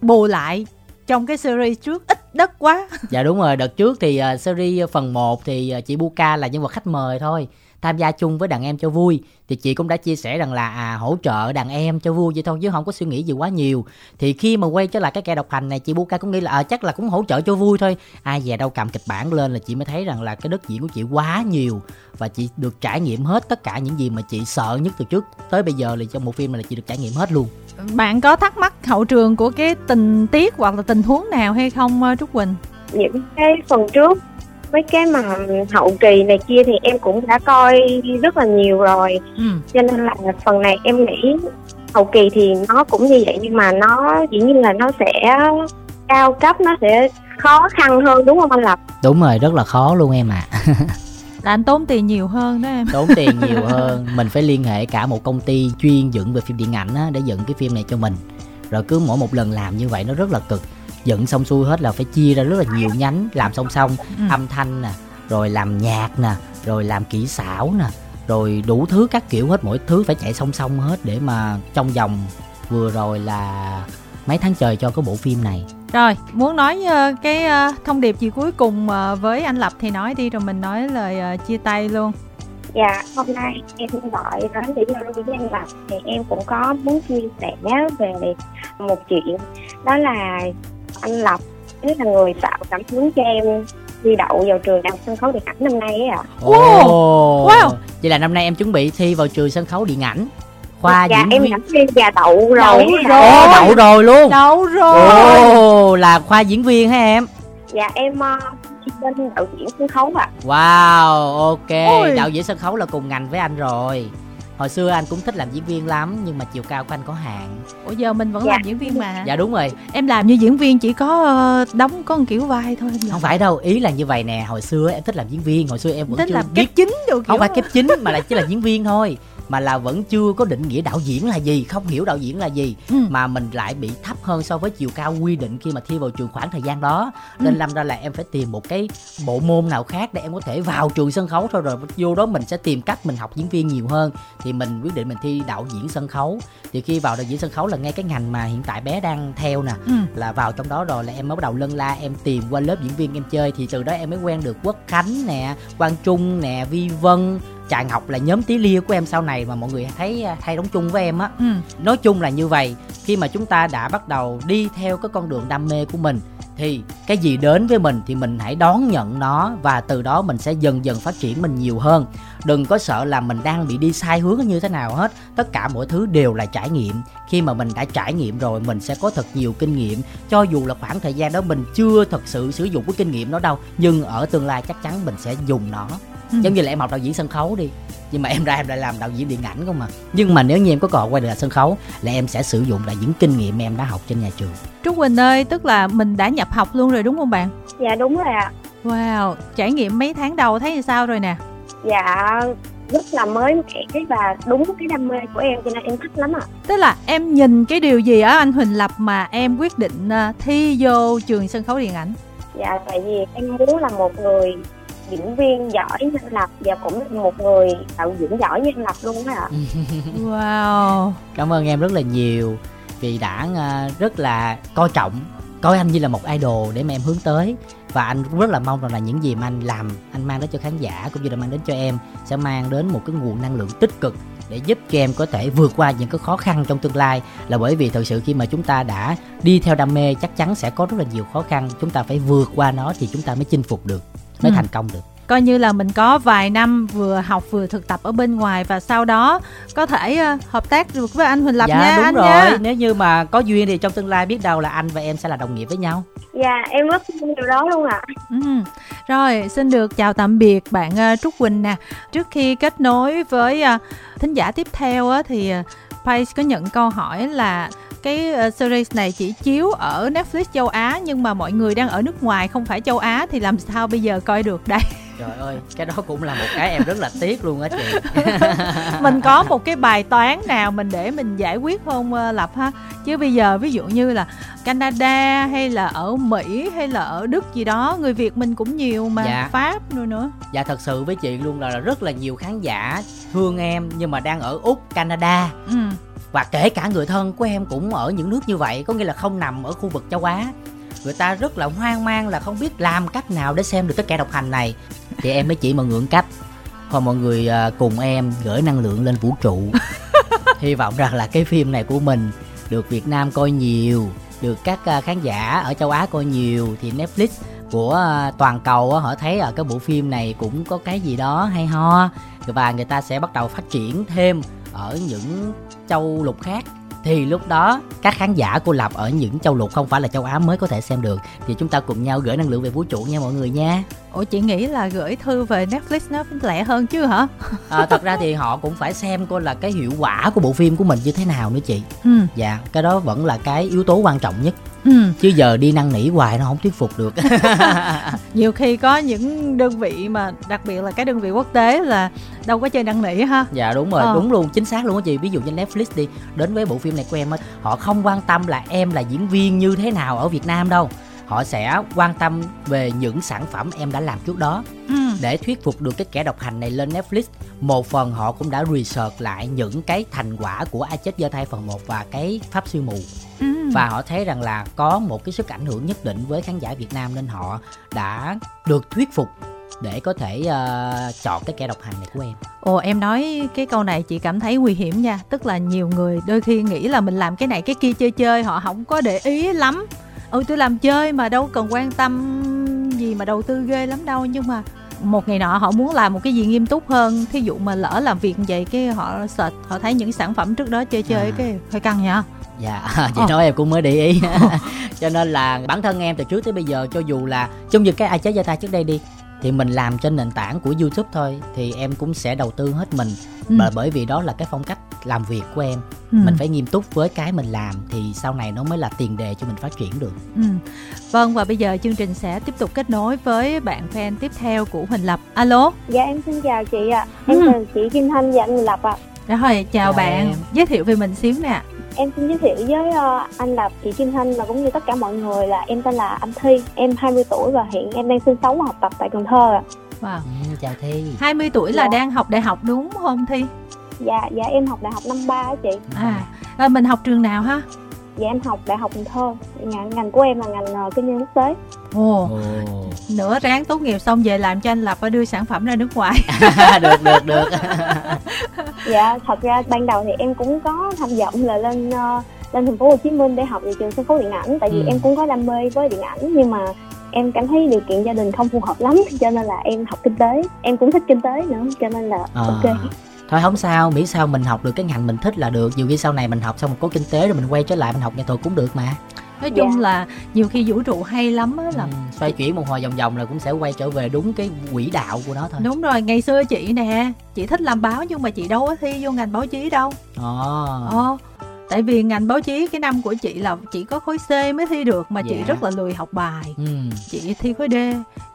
Bù lại trong cái series trước ít đất quá. Dạ đúng rồi, đợt trước thì uh, series phần 1 thì uh, chị Buka là nhân vật khách mời thôi tham gia chung với đàn em cho vui. Thì chị cũng đã chia sẻ rằng là à hỗ trợ đàn em cho vui vậy thôi chứ không có suy nghĩ gì quá nhiều. Thì khi mà quay trở lại cái kẻ độc hành này chị Buka cũng nghĩ là à, chắc là cũng hỗ trợ cho vui thôi. Ai về đâu cầm kịch bản lên là chị mới thấy rằng là cái đất diễn của chị quá nhiều và chị được trải nghiệm hết tất cả những gì mà chị sợ nhất từ trước tới bây giờ là trong một phim này là chị được trải nghiệm hết luôn. Bạn có thắc mắc hậu trường của cái tình tiết hoặc là tình huống nào hay không ờ, Trúc Quỳnh? Những cái phần trước với cái mà hậu kỳ này kia thì em cũng đã coi rất là nhiều rồi. Ừ. cho nên là phần này em nghĩ hậu kỳ thì nó cũng như vậy nhưng mà nó dĩ nhiên là nó sẽ cao cấp nó sẽ khó khăn hơn đúng không anh lập? Đúng rồi rất là khó luôn em ạ. À. là anh tốn tiền nhiều hơn đó em. Tốn tiền nhiều hơn. Mình phải liên hệ cả một công ty chuyên dựng về phim điện ảnh á, để dựng cái phim này cho mình. Rồi cứ mỗi một lần làm như vậy nó rất là cực dựng xong xuôi hết là phải chia ra rất là nhiều nhánh làm song song ừ. âm thanh nè rồi làm nhạc nè rồi làm kỹ xảo nè rồi đủ thứ các kiểu hết mỗi thứ phải chạy song song hết để mà trong vòng vừa rồi là mấy tháng trời cho cái bộ phim này rồi muốn nói uh, cái uh, thông điệp gì cuối cùng uh, với anh lập thì nói đi rồi mình nói lời chia tay luôn dạ hôm nay em gọi đến để giao lưu với anh lập thì em cũng có muốn chia sẻ về một chuyện đó là anh Lộc chính là người tạo cảm hứng cho em thi đậu vào trường đại học sân khấu điện ảnh năm nay ấy ạ. À. Oh, wow. Vậy là năm nay em chuẩn bị thi vào trường sân khấu điện ảnh khoa dạ, diễn em viên và đậu rồi đậu rồi. Ồ, đậu rồi luôn đậu rồi ồ là khoa diễn viên hả em dạ em bên đạo diễn sân khấu ạ à. wow ok Ôi. đạo diễn sân khấu là cùng ngành với anh rồi hồi xưa anh cũng thích làm diễn viên lắm nhưng mà chiều cao của anh có hạn. Ủa giờ mình vẫn dạ. làm diễn viên mà. Dạ đúng rồi. Em làm như diễn viên chỉ có ờ, đóng có một kiểu vai thôi không phải đâu ý là như vậy nè. Hồi xưa em thích làm diễn viên hồi xưa em vẫn thích chưa làm biết kép chính được không phải kép chính mà là chỉ là diễn viên thôi mà là vẫn chưa có định nghĩa đạo diễn là gì không hiểu đạo diễn là gì ừ. mà mình lại bị thấp hơn so với chiều cao quy định khi mà thi vào trường khoảng thời gian đó nên ừ. lâm ra là em phải tìm một cái bộ môn nào khác để em có thể vào trường sân khấu thôi rồi vô đó mình sẽ tìm cách mình học diễn viên nhiều hơn thì mình quyết định mình thi đạo diễn sân khấu thì khi vào đạo diễn sân khấu là ngay cái ngành mà hiện tại bé đang theo nè ừ. là vào trong đó rồi là em mới bắt đầu lân la em tìm qua lớp diễn viên em chơi thì từ đó em mới quen được quốc khánh nè quang trung nè vi vân Trà Ngọc là nhóm tí lia của em sau này mà mọi người thấy à, hay đóng chung với em á. Ừ. Nói chung là như vậy, khi mà chúng ta đã bắt đầu đi theo cái con đường đam mê của mình thì cái gì đến với mình thì mình hãy đón nhận nó và từ đó mình sẽ dần dần phát triển mình nhiều hơn đừng có sợ là mình đang bị đi sai hướng như thế nào hết tất cả mọi thứ đều là trải nghiệm khi mà mình đã trải nghiệm rồi mình sẽ có thật nhiều kinh nghiệm cho dù là khoảng thời gian đó mình chưa thật sự sử dụng cái kinh nghiệm đó đâu nhưng ở tương lai chắc chắn mình sẽ dùng nó ừ. giống như là em học đạo diễn sân khấu đi. Nhưng mà em ra em lại làm đạo diễn điện ảnh không mà nhưng mà nếu như em có cơ hội quay lại sân khấu là em sẽ sử dụng là những kinh nghiệm em đã học trên nhà trường. Trúc Quỳnh ơi tức là mình đã nhập học luôn rồi đúng không bạn? Dạ đúng rồi ạ. Wow trải nghiệm mấy tháng đầu thấy như sao rồi nè? Dạ rất là mới mẻ và đúng cái đam mê của em cho nên em thích lắm ạ. À. tức là em nhìn cái điều gì ở anh Huỳnh Lập mà em quyết định ờ, thi vô trường sân khấu điện ảnh? Dạ tại vì em muốn là một người diễn viên giỏi như anh Lập và cũng là một người đạo diễn giỏi như anh Lập luôn đó ạ. wow. Cảm ơn em rất là nhiều vì đã ờ, rất là coi trọng coi anh như là một idol để mà em hướng tới và anh cũng rất là mong rằng là những gì mà anh làm anh mang đến cho khán giả cũng như là mang đến cho em sẽ mang đến một cái nguồn năng lượng tích cực để giúp cho em có thể vượt qua những cái khó khăn trong tương lai là bởi vì thật sự khi mà chúng ta đã đi theo đam mê chắc chắn sẽ có rất là nhiều khó khăn chúng ta phải vượt qua nó thì chúng ta mới chinh phục được mới ừ. thành công được coi như là mình có vài năm vừa học vừa thực tập ở bên ngoài và sau đó có thể uh, hợp tác được với anh Huỳnh Lập dạ, nha đúng anh rồi nha. nếu như mà có duyên thì trong tương lai biết đâu là anh và em sẽ là đồng nghiệp với nhau dạ em rất mong điều đó luôn ạ ừ. rồi xin được chào tạm biệt bạn uh, Trúc Quỳnh nè trước khi kết nối với uh, thính giả tiếp theo thì Pace có nhận câu hỏi là cái uh, series này chỉ chiếu ở Netflix châu Á nhưng mà mọi người đang ở nước ngoài không phải châu Á thì làm sao bây giờ coi được đây? Trời ơi cái đó cũng là một cái em rất là tiếc luôn á chị. Mình có một cái bài toán nào mình để mình giải quyết không uh, lập ha? Chứ bây giờ ví dụ như là Canada hay là ở Mỹ hay là ở Đức gì đó người Việt mình cũng nhiều mà dạ. Pháp nữa nữa. Dạ thật sự với chị luôn là rất là nhiều khán giả thương em nhưng mà đang ở úc Canada. Ừ và kể cả người thân của em cũng ở những nước như vậy có nghĩa là không nằm ở khu vực châu á. Người ta rất là hoang mang là không biết làm cách nào để xem được cái kẻ độc hành này. Thì em mới chỉ mọi người cách. Thôi mọi người à, cùng em gửi năng lượng lên vũ trụ. Hy vọng rằng là cái phim này của mình được Việt Nam coi nhiều được các à, khán giả ở châu Á coi nhiều. Thì Netflix của à, toàn cầu họ thấy ở cái bộ phim này cũng có cái gì đó hay ho. Và người ta sẽ bắt đầu phát triển thêm ở những châu lục khác. Thì lúc đó, các khán giả cô lập ở những châu lục không phải là châu Á mới có thể xem được. Thì chúng ta cùng nhau gửi năng lượng về vũ trụ nha mọi người nha. Ủa chị nghĩ là gửi thư về Netflix nó lẻ hơn chứ hả? à, thật ra thì họ cũng phải xem coi là cái hiệu quả của bộ phim của mình như thế nào nữa chị Ừ. dạ cái đó vẫn là cái yếu tố quan trọng nhất Ừ. chứ giờ đi năn nỉ hoài nó không thuyết phục được Nhiều khi có những đơn vị mà đặc biệt là cái đơn vị quốc tế là đâu có chơi năn nỉ ha. dạ đúng rồi Ờ. đúng luôn chính xác luôn á chị ví dụ như Netflix đi đến với bộ phim này của em á họ không quan tâm là em là diễn viên như thế nào ở Việt Nam đâu họ sẽ quan tâm về những sản phẩm em đã làm trước đó. Ừ. để thuyết phục được cái kẻ độc hành này lên Netflix một phần họ cũng đã research lại những cái thành quả của ai chết giơ tay phần 1 và cái pháp sư mù. Ừ. và họ thấy rằng là có một cái sức ảnh hưởng nhất định với khán giả Việt Nam nên họ đã được thuyết phục để có thể ờ, chọn cái kẻ độc hành này của em. Ồ em nói cái câu này chị cảm thấy nguy hiểm nha. Tức là nhiều người đôi khi nghĩ là mình làm cái này cái kia chơi chơi Họ không có để ý lắm Ừ tôi làm chơi mà đâu cần quan tâm gì mà đầu tư ghê lắm đâu Nhưng mà một ngày nọ họ muốn làm một cái gì nghiêm túc hơn Thí dụ mà lỡ làm việc vậy cái họ search Họ thấy những sản phẩm trước đó chơi chơi À. cái hơi căng nha dạ chị Ờ. nói em cũng mới để ý cho nên là bản thân em từ trước tới bây giờ cho dù là giống như cái ai chết giơ tay trước đây đi thì mình làm trên nền tảng của YouTube thôi thì em cũng sẽ đầu tư hết mình Ừ. Bởi- bởi vì đó là cái phong cách làm việc của em Ừ. mình phải nghiêm túc với cái mình làm thì sau này nó mới là tiền đề cho mình phát triển được Ừ. Vâng và bây giờ chương trình sẽ tiếp tục kết nối với bạn fan tiếp theo của Huỳnh Lập Alo Dạ em xin chào chị ạ. Em Ừ. là chị Kim Thanh và anh Lập ạ. Rồi chào Chào bạn em. Giới thiệu về mình xíu nè Em xin giới thiệu với ờ, anh Lập, chị Kim Thanh và cũng như tất cả mọi người là em tên là Anh Thi. Em 20 tuổi và hiện em đang sinh sống và học tập tại Cần Thơ ạ. Wow ừ, chào thi 20 tuổi là Dạ. đang học đại học đúng không Thi? Dạ, dạ em học đại học năm ba á chị. À, à mình học trường nào ha? Dạ em học đại học Cần Thơ. Ngành, ngành của em là ngành ờ, kinh doanh quốc tế. Ồ, Ồ. nữa ráng tốt nghiệp xong về làm cho anh Lập và đưa sản phẩm ra nước ngoài. được được được Dạ, thật ra ban đầu thì em cũng có tham vọng là lên ờ, lên thành phố Hồ Chí Minh để học về trường sân khấu điện ảnh tại vì Ừ. em cũng có đam mê với điện ảnh nhưng mà em cảm thấy điều kiện gia đình không phù hợp lắm cho nên là em học kinh tế. Em cũng thích kinh tế nữa cho nên là À, ok. Thôi không sao miễn sao mình học được cái ngành mình thích là được dù khi sau này mình học xong mình có kinh tế rồi mình quay trở lại mình học nghệ thuật cũng được mà Nói chung Dạ. là nhiều khi vũ trụ hay lắm á là ừ, xoay chuyển một hồi vòng vòng là cũng sẽ quay trở về đúng cái quỹ đạo của nó thôi Đúng rồi, ngày xưa chị nè, chị thích làm báo nhưng mà chị đâu có thi vô ngành báo chí đâu. Ồ. Ờ, tại vì ngành báo chí cái năm của chị là chỉ có khối C mới thi được mà chị Dạ. rất là lười học bài. Ừ. Chị thi khối D.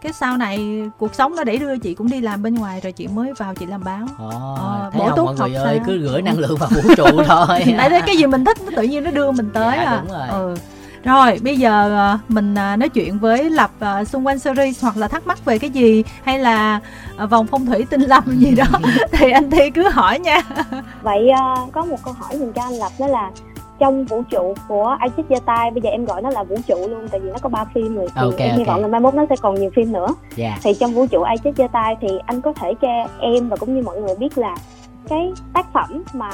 Cái sau này cuộc sống nó đẩy đưa chị cũng đi làm bên ngoài rồi chị mới vào chị làm báo. Ồ, Ờ, thấy bổ không mọi người ơi sao? cứ gửi năng lượng vào vũ trụ thôi tại thế cái gì mình thích nó tự nhiên nó đưa mình tới Dạ, à đúng rồi. ừ rồi bây giờ à, mình à, nói chuyện với lập à, xung quanh series hoặc là thắc mắc về cái gì hay là vòng phong thủy tinh lâm gì đó thì anh thi cứ hỏi nha. Vậy ờ, có một câu hỏi dành cho anh lập đó là trong vũ trụ của ai chết giơ tay bây giờ em gọi nó là vũ trụ luôn tại vì nó có ba phim rồi thì Ok, em hy ok. vọng là mai mốt nó sẽ còn nhiều phim nữa. Dạ. Thì trong vũ trụ ai chết giơ tay thì anh có thể cho em và cũng như mọi người biết là cái tác phẩm mà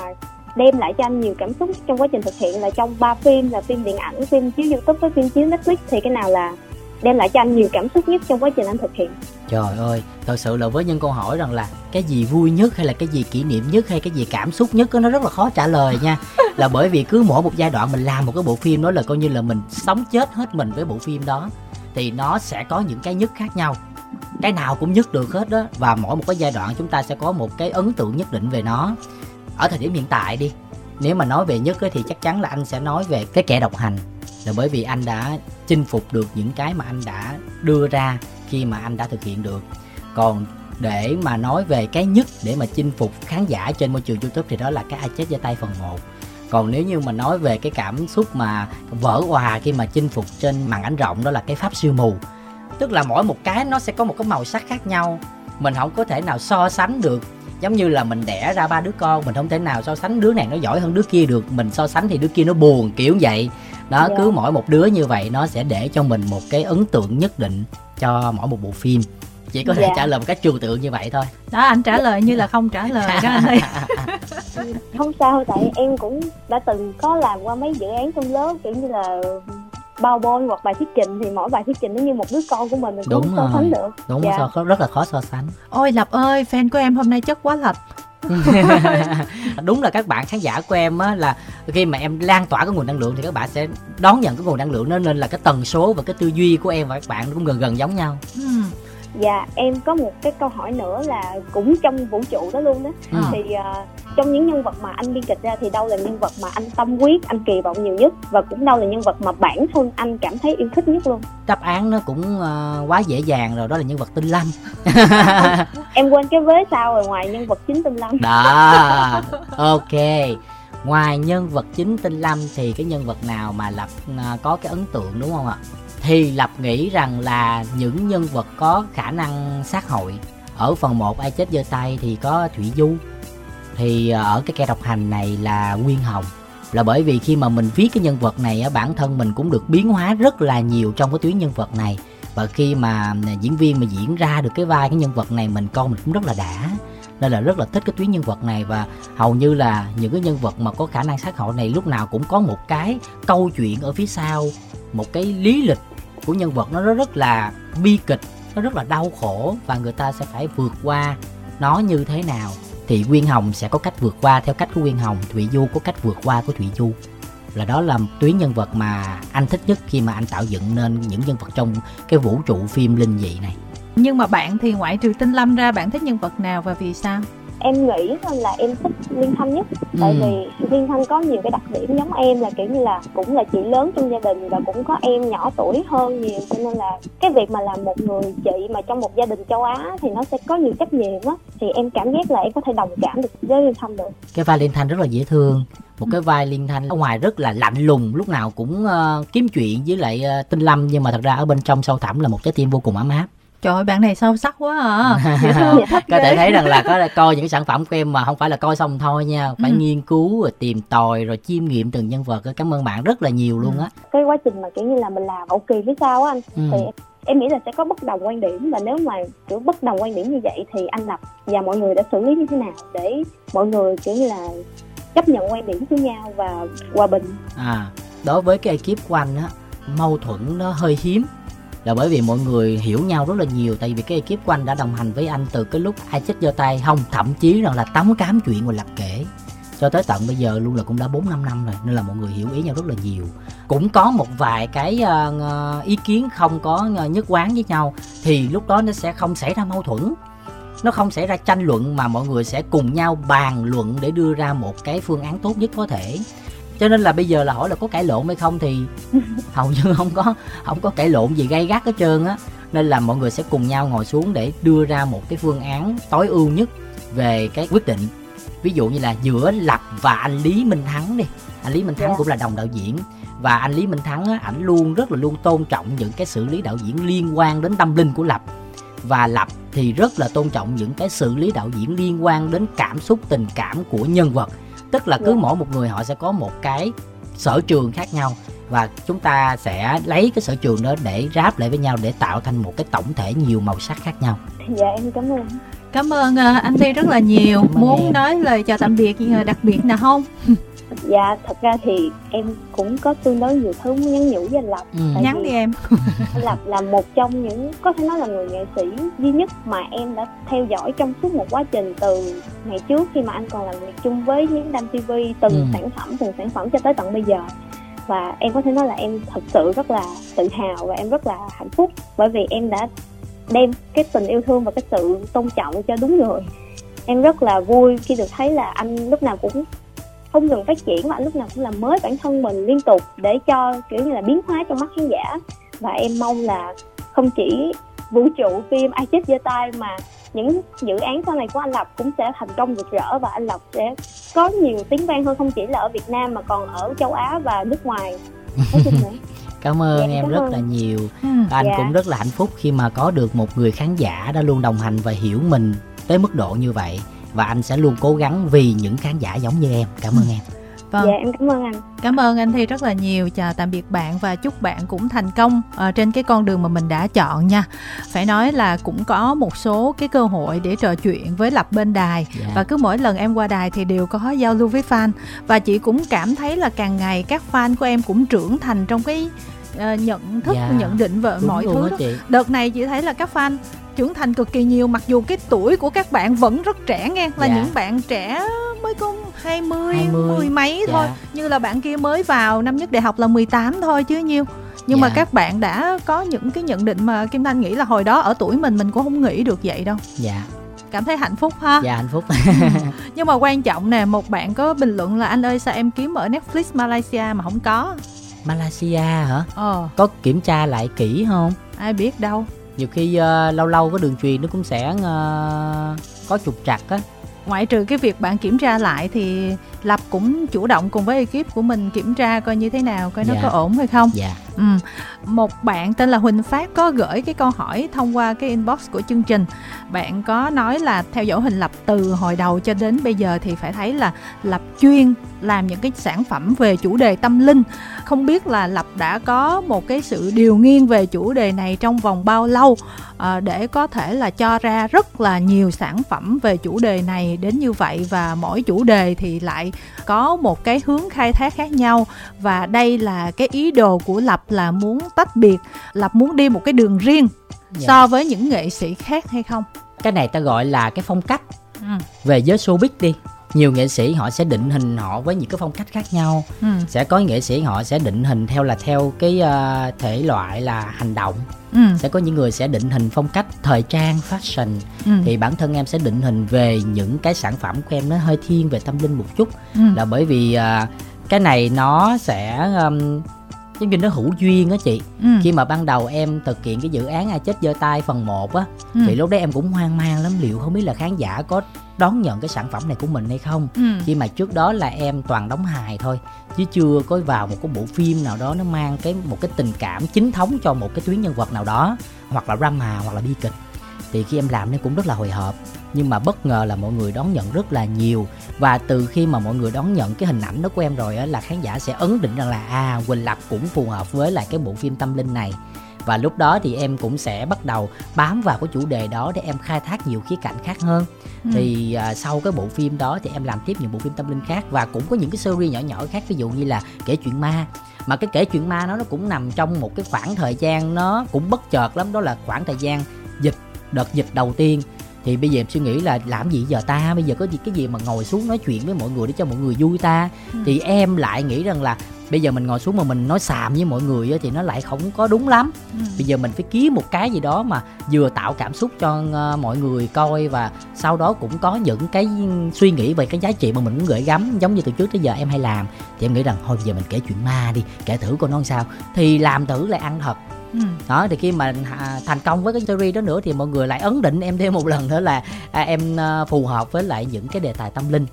đem lại cho anh nhiều cảm xúc trong quá trình thực hiện là trong ba phim là phim điện ảnh phim chiếu youtube với phim chiếu netflix. Thì cái nào là đem lại cho anh nhiều cảm xúc nhất trong quá trình anh thực hiện? Trời ơi thật sự là với những câu hỏi rằng là cái gì vui nhất hay là cái gì kỷ niệm nhất hay cái gì cảm xúc nhất á, nó rất là khó trả lời nha. Là bởi vì cứ mỗi một giai đoạn mình làm một cái bộ phim đó là coi như là mình sống chết hết mình với bộ phim đó thì nó sẽ có những cái nhất khác nhau. Cái nào cũng nhất được hết đó và mỗi một cái giai đoạn chúng ta sẽ có một cái ấn tượng nhất định về nó ở thời điểm hiện tại đi, nếu mà nói về nhất thì chắc chắn là anh sẽ nói về cái kẻ độc hành. Là bởi vì anh đã chinh phục được những cái mà anh đã đưa ra khi mà anh đã thực hiện được. Còn để mà nói về cái nhất để mà chinh phục khán giả trên môi trường youtube thì đó là cái ai chết ra tay phần 1 còn nếu như mà nói về cái cảm xúc mà vỡ hòa khi mà chinh phục trên màn ảnh rộng đó là cái pháp siêu mù. Tức là mỗi một cái nó sẽ có một cái màu sắc khác nhau. Mình không có thể nào so sánh được giống như là mình đẻ ra ba đứa con mình không thể nào so sánh đứa này nó giỏi hơn đứa kia được. Mình so sánh thì đứa kia nó buồn kiểu vậy. Đó Dạ. cứ mỗi một đứa như vậy nó sẽ để cho mình một cái ấn tượng nhất định cho mỗi một bộ phim. Chỉ có thể Dạ. trả lời một cách trừu tượng như vậy thôi. Đó anh trả lời như là không trả lời đó anh ơi. Không sao tại em cũng đã từng có làm qua mấy dự án trong lớp kiểu như là bao bôn hoặc bài thuyết trình thì mỗi bài thuyết trình nó như một đứa con của mình mình cũng Đúng không so sánh được đúng Dạ. dạ. rất là khó so sánh ôi lập ơi fan của em hôm nay chất quá lập đúng là các bạn khán giả của em á là khi mà em lan tỏa cái nguồn năng lượng thì các bạn sẽ đón nhận cái nguồn năng lượng đó nên là cái tần số và cái tư duy của em và các bạn cũng gần gần giống nhau ừ. Dạ, em có một cái câu hỏi nữa là cũng trong vũ trụ đó luôn đó. Ừ. Thì à, trong những nhân vật mà anh biên kịch ra thì đâu là nhân vật mà anh tâm huyết, anh kỳ vọng nhiều nhất và cũng đâu là nhân vật mà bản thân anh cảm thấy yêu thích nhất luôn. đáp án nó cũng ờ, quá dễ dàng rồi đó là nhân vật tinh lâm Em quên cái vế sau rồi ngoài nhân vật chính tinh lâm. đó ok ngoài nhân vật chính tinh lâm thì cái nhân vật nào mà lập à, có cái ấn tượng đúng không ạ thì lập nghĩ rằng là những nhân vật có khả năng sát hội ở phần 1 ai chết giơ tay thì có thủy du thì à, ở cái kẻ độc hành này là nguyên hồng. Là bởi vì khi mà mình viết cái nhân vật này á, bản thân mình cũng được biến hóa rất là nhiều trong cái tuyến nhân vật này. Và khi mà à, diễn viên mà diễn ra được cái vai cái nhân vật này mình coi mình cũng rất là đã. Nên là rất là thích cái tuyến nhân vật này và hầu như là những cái nhân vật mà có khả năng sát hội này lúc nào cũng có một cái câu chuyện ở phía sau một cái lý lịch của nhân vật nó rất là bi kịch nó rất là đau khổ và người ta sẽ phải vượt qua nó như thế nào thì Nguyên Hồng sẽ có cách vượt qua theo cách của Nguyên Hồng Thụy Du có cách vượt qua của Thụy Du. Là đó là tuyến nhân vật mà anh thích nhất khi mà anh tạo dựng nên những nhân vật trong cái vũ trụ phim linh dị này. Nhưng mà bạn thì ngoại trừ tinh lâm ra, bạn thích nhân vật nào và vì sao? Em nghĩ là em thích Liên Thanh nhất. Tại Ừ. vì Liên Thanh có nhiều cái đặc điểm giống em là kiểu như là cũng là chị lớn trong gia đình và cũng có em nhỏ tuổi hơn nhiều. Cho nên là cái việc mà làm một người chị mà trong một gia đình châu Á thì nó sẽ có nhiều trách nhiệm á. Thì em cảm giác là em có thể đồng cảm được với Liên Thanh được. cái vai liên thanh rất là dễ thương. Một cái vai liên thanh ở ngoài rất là lạnh lùng lúc nào cũng ờ, kiếm chuyện với lại ờ, tinh lâm. Nhưng mà thật ra ở bên trong sâu thẳm là một trái tim vô cùng ấm áp trời ơi bạn này sâu sắc quá à. Dễ thương thích có thể thấy rằng là có coi những cái sản phẩm của em mà không phải là coi xong thôi nha. Phải Ừ. nghiên cứu rồi tìm tòi rồi chiêm nghiệm từng nhân vật. Cảm ơn bạn rất là nhiều luôn á. Cái quá trình mà kiểu như là mình làm hậu kỳ phía sau á anh? Ừ. thì em nghĩ là sẽ có bất đồng quan điểm. Và nếu mà kiểu bất đồng quan điểm như vậy thì anh Lập và mọi người đã xử lý như thế nào để mọi người kiểu như là chấp nhận quan điểm với nhau và hòa bình? À đối với cái ekip của anh á mâu thuẫn nó hơi hiếm là bởi vì mọi người hiểu nhau rất là nhiều, tại vì cái ekip của anh đã đồng hành với anh từ cái lúc ai chết giơ tay. Không, thậm chí rằng là tấm cám chuyện và lập kể. Cho tới tận bây giờ luôn là cũng đã 4 5 năm rồi, nên là mọi người hiểu ý nhau rất là nhiều. Cũng có một vài cái ờ, ý kiến không có ờ, nhất quán với nhau, thì lúc đó nó sẽ không xảy ra mâu thuẫn. Nó không xảy ra tranh luận mà mọi người sẽ cùng nhau bàn luận để đưa ra một cái phương án tốt nhất có thể cho nên là bây giờ là hỏi là có cãi lộn hay không thì hầu như không có không có cãi lộn gì gay gắt hết trơn á. Nên là mọi người sẽ cùng nhau ngồi xuống để đưa ra một cái phương án tối ưu nhất về cái quyết định. Ví dụ như là giữa lập và anh lý minh thắng đi. Anh lý minh thắng Dạ. cũng là đồng đạo diễn. Và anh lý minh thắng á, ảnh luôn rất là luôn tôn trọng những cái xử lý đạo diễn liên quan đến tâm linh của lập. Và lập thì rất là tôn trọng những cái xử lý đạo diễn liên quan đến cảm xúc tình cảm của nhân vật tức là cứ Dạ. mỗi một người họ sẽ có một cái sở trường khác nhau và chúng ta sẽ lấy cái sở trường đó để ráp lại với nhau để tạo thành một cái tổng thể nhiều màu sắc khác nhau dạ em cảm ơn cảm ơn ờ, anh Thi rất là nhiều muốn em. nói lời chào tạm biệt gì đặc biệt nào không dạ thật ra thì em cũng có tương đối nhiều thứ muốn nhắn nhủ với anh Lập ừ. Nhắn đi em anh Lập là một trong những có thể nói là người nghệ sĩ duy nhất mà em đã theo dõi trong suốt một quá trình từ ngày trước khi mà anh còn làm việc chung với những đam TV từng Ừ. sản phẩm từng sản phẩm cho tới tận bây giờ và em có thể nói là em thật sự rất là tự hào và em rất là hạnh phúc bởi vì em đã đem cái tình yêu thương và cái sự tôn trọng cho đúng người em rất là vui khi được thấy là anh lúc nào cũng không ngừng phát triển và anh lúc nào cũng làm mới bản thân mình liên tục để cho kiểu như là biến hóa trong mắt khán giả và em mong là không chỉ vũ trụ phim ai chết giơ tay mà những dự án sau này của anh Lập cũng sẽ thành công rực rỡ và anh Lập sẽ có nhiều tiếng vang hơn không chỉ là ở Việt Nam mà còn ở châu Á và nước ngoài nói chung nữa cảm ơn Dạ, em cảm rất ơn. là nhiều Ừ. anh Dạ. cũng rất là hạnh phúc khi mà có được một người khán giả đã luôn đồng hành và hiểu mình tới mức độ như vậy và anh sẽ luôn cố gắng vì những khán giả giống như em cảm ơn em vâng. dạ em cảm ơn anh cảm ơn anh thi rất là nhiều chào tạm biệt bạn và chúc bạn cũng thành công uh, trên cái con đường mà mình đã chọn nha phải nói là cũng có một số cái cơ hội để trò chuyện với lập bên đài yeah. Dạ. và cứ mỗi lần em qua đài thì đều có giao lưu với fan và chị cũng cảm thấy là càng ngày các fan của em cũng trưởng thành trong cái uh, nhận thức yeah. Dạ. nhận định về mọi thứ đó. Chị. đợt này chị thấy là các fan trưởng thành cực kỳ nhiều mặc dù cái tuổi của các bạn vẫn rất trẻ nghe là dạ. những bạn trẻ mới có 20, 20. mười mấy dạ. thôi như là bạn kia mới vào năm nhất đại học là 18 thôi chứ nhiêu. Nhưng dạ. mà các bạn đã có những cái nhận định mà Kim Thanh nghĩ là hồi đó ở tuổi mình mình cũng không nghĩ được vậy đâu. Dạ. Cảm thấy hạnh phúc ha? Dạ hạnh phúc. Nhưng mà quan trọng nè một bạn có bình luận là anh ơi sao em kiếm ở Netflix Malaysia mà không có? Malaysia hả? Ờ. Có kiểm tra lại kỹ không? Ai biết đâu nhiều khi uh, lâu lâu có đường truyền nó cũng sẽ uh, có trục trặc á ngoại trừ cái việc bạn kiểm tra lại thì lập cũng chủ động cùng với ekip của mình kiểm tra coi như thế nào coi nó dạ. có ổn hay không dạ ừ. một bạn tên là huỳnh phát có gửi cái câu hỏi thông qua cái inbox của chương trình. Bạn có nói là theo dõi hình lập từ hồi đầu cho đến bây giờ thì phải thấy là lập chuyên làm những cái sản phẩm về chủ đề tâm linh. Không biết là lập đã có một cái sự điều nghiên về chủ đề này trong vòng bao lâu à, để có thể là cho ra rất là nhiều sản phẩm về chủ đề này đến như vậy và mỗi chủ đề thì lại có một cái hướng khai thác khác nhau. Và đây là cái ý đồ của lập là muốn tách biệt lập muốn đi một cái đường riêng dạ. so với những nghệ sĩ khác hay không cái này ta gọi là cái phong cách ừ. về giới showbiz đi nhiều nghệ sĩ họ sẽ định hình họ với những cái phong cách khác nhau ừ. sẽ có nghệ sĩ họ sẽ định hình theo là theo cái uh, thể loại là hành động ừ. sẽ có những người sẽ định hình phong cách thời trang fashion ừ. thì bản thân em sẽ định hình về những cái sản phẩm của em nó hơi thiên về tâm linh một chút ừ. là bởi vì uh, cái này nó sẽ um, giống như nó hữu duyên á chị ừ. khi mà ban đầu em thực hiện cái dự án ai chết giơ tay phần 1 á ừ. thì lúc đấy em cũng hoang mang lắm liệu không biết là khán giả có đón nhận cái sản phẩm này của mình hay không ừ. khi mà trước đó là em toàn đóng hài thôi chứ chưa có vào một cái bộ phim nào đó nó mang cái một cái tình cảm chính thống cho một cái tuyến nhân vật nào đó hoặc là drama hoặc là bi kịch thì khi em làm nên cũng rất là hồi hộp. Nhưng mà bất ngờ là mọi người đón nhận rất là nhiều. Và từ khi mà mọi người đón nhận cái hình ảnh đó của em rồi á là khán giả sẽ ấn định rằng là à quỳnh lập cũng phù hợp với lại cái bộ phim tâm linh này. Và lúc đó thì em cũng sẽ bắt đầu bám vào cái chủ đề đó để em khai thác nhiều khía cạnh khác hơn. Ừ. thì à, sau cái bộ phim đó thì em làm tiếp những bộ phim tâm linh khác. Và cũng có những cái series nhỏ nhỏ khác ví dụ như là kể chuyện ma. Mà cái kể chuyện ma nó nó cũng nằm trong một cái khoảng thời gian nó cũng bất chợt lắm. Đó là khoảng thời gian dịch đợt dịch đầu tiên. Thì bây giờ em suy nghĩ là làm gì giờ ta? Bây giờ có gì cái gì mà ngồi xuống nói chuyện với mọi người để cho mọi người vui ta? Ừ. thì em lại nghĩ rằng là bây giờ mình ngồi xuống mà mình nói xàm với mọi người thì nó lại không có đúng lắm. Ừ. bây giờ mình phải kiếm một cái gì đó mà vừa tạo cảm xúc cho ờ, mọi người coi và sau đó cũng có những cái suy nghĩ về cái giá trị mà mình muốn gửi gắm giống như từ trước tới giờ em hay làm. Thì em nghĩ rằng thôi giờ mình kể chuyện ma đi kể thử coi nó sao. Thì làm thử lại ăn thật Ừ. đó thì khi mà thành công với cái series đó nữa thì mọi người lại ấn định em thêm một lần nữa là à, em à, phù hợp với lại những cái đề tài tâm linh.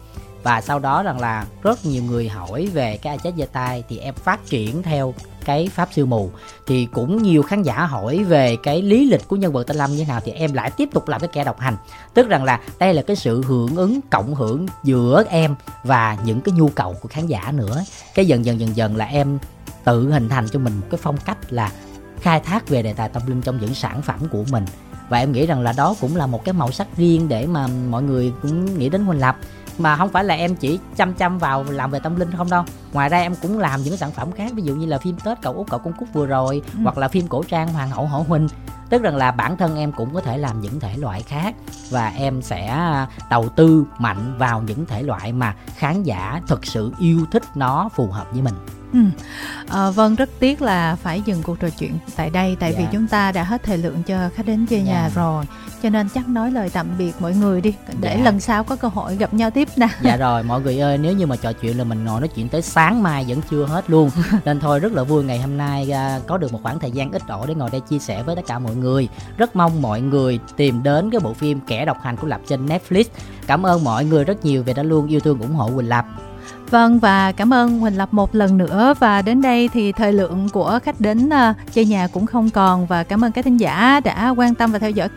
Và sau đó rằng là rất nhiều người hỏi về cái chết giơ tay thì em phát triển theo cái pháp sư mù. Thì cũng nhiều khán giả hỏi về cái lý lịch của nhân vật tên lâm như thế nào thì em lại tiếp tục làm cái kẻ độc hành. Tức rằng là đây là cái sự hưởng ứng cộng hưởng giữa em và những cái nhu cầu của khán giả nữa. Cái dần dần dần dần là em tự hình thành cho mình một cái phong cách là khai thác về đề tài tâm linh trong những sản phẩm của mình. Và em nghĩ rằng là đó cũng là một cái màu sắc riêng để mà mọi người cũng nghĩ đến Huỳnh Lập. Mà không phải là em chỉ chăm chăm vào làm về tâm linh không đâu. Ngoài ra em cũng làm những sản phẩm khác ví dụ như là phim tết cậu út cậu cung cúc vừa rồi ừ. hoặc là phim cổ trang hoàng hậu hổ huynh tức rằng là bản thân em cũng có thể làm những thể loại khác và em sẽ đầu tư mạnh vào những thể loại mà khán giả thực sự yêu thích nó phù hợp với mình Ừ. À, vâng rất tiếc là phải dừng cuộc trò chuyện tại đây tại dạ. vì chúng ta đã hết thời lượng cho khách đến chơi dạ. nhà rồi cho nên chắc nói lời tạm biệt mọi người đi để dạ. lần sau có cơ hội gặp nhau tiếp nè dạ rồi mọi người ơi nếu như mà trò chuyện là mình ngồi nói chuyện tới sáng mai vẫn chưa hết luôn nên thôi rất là vui ngày hôm nay à, có được một khoảng thời gian ít ỏi để ngồi đây chia sẻ với tất cả mọi người rất mong mọi người tìm đến cái bộ phim kẻ độc hành của lập trên Netflix cảm ơn mọi người rất nhiều vì đã luôn yêu thương ủng hộ Quỳnh Lập Vâng và cảm ơn Huỳnh Lập một lần nữa. Và đến đây thì thời lượng của khách đến uh, chơi nhà cũng không còn. Và cảm ơn các thính giả đã quan tâm và theo dõi.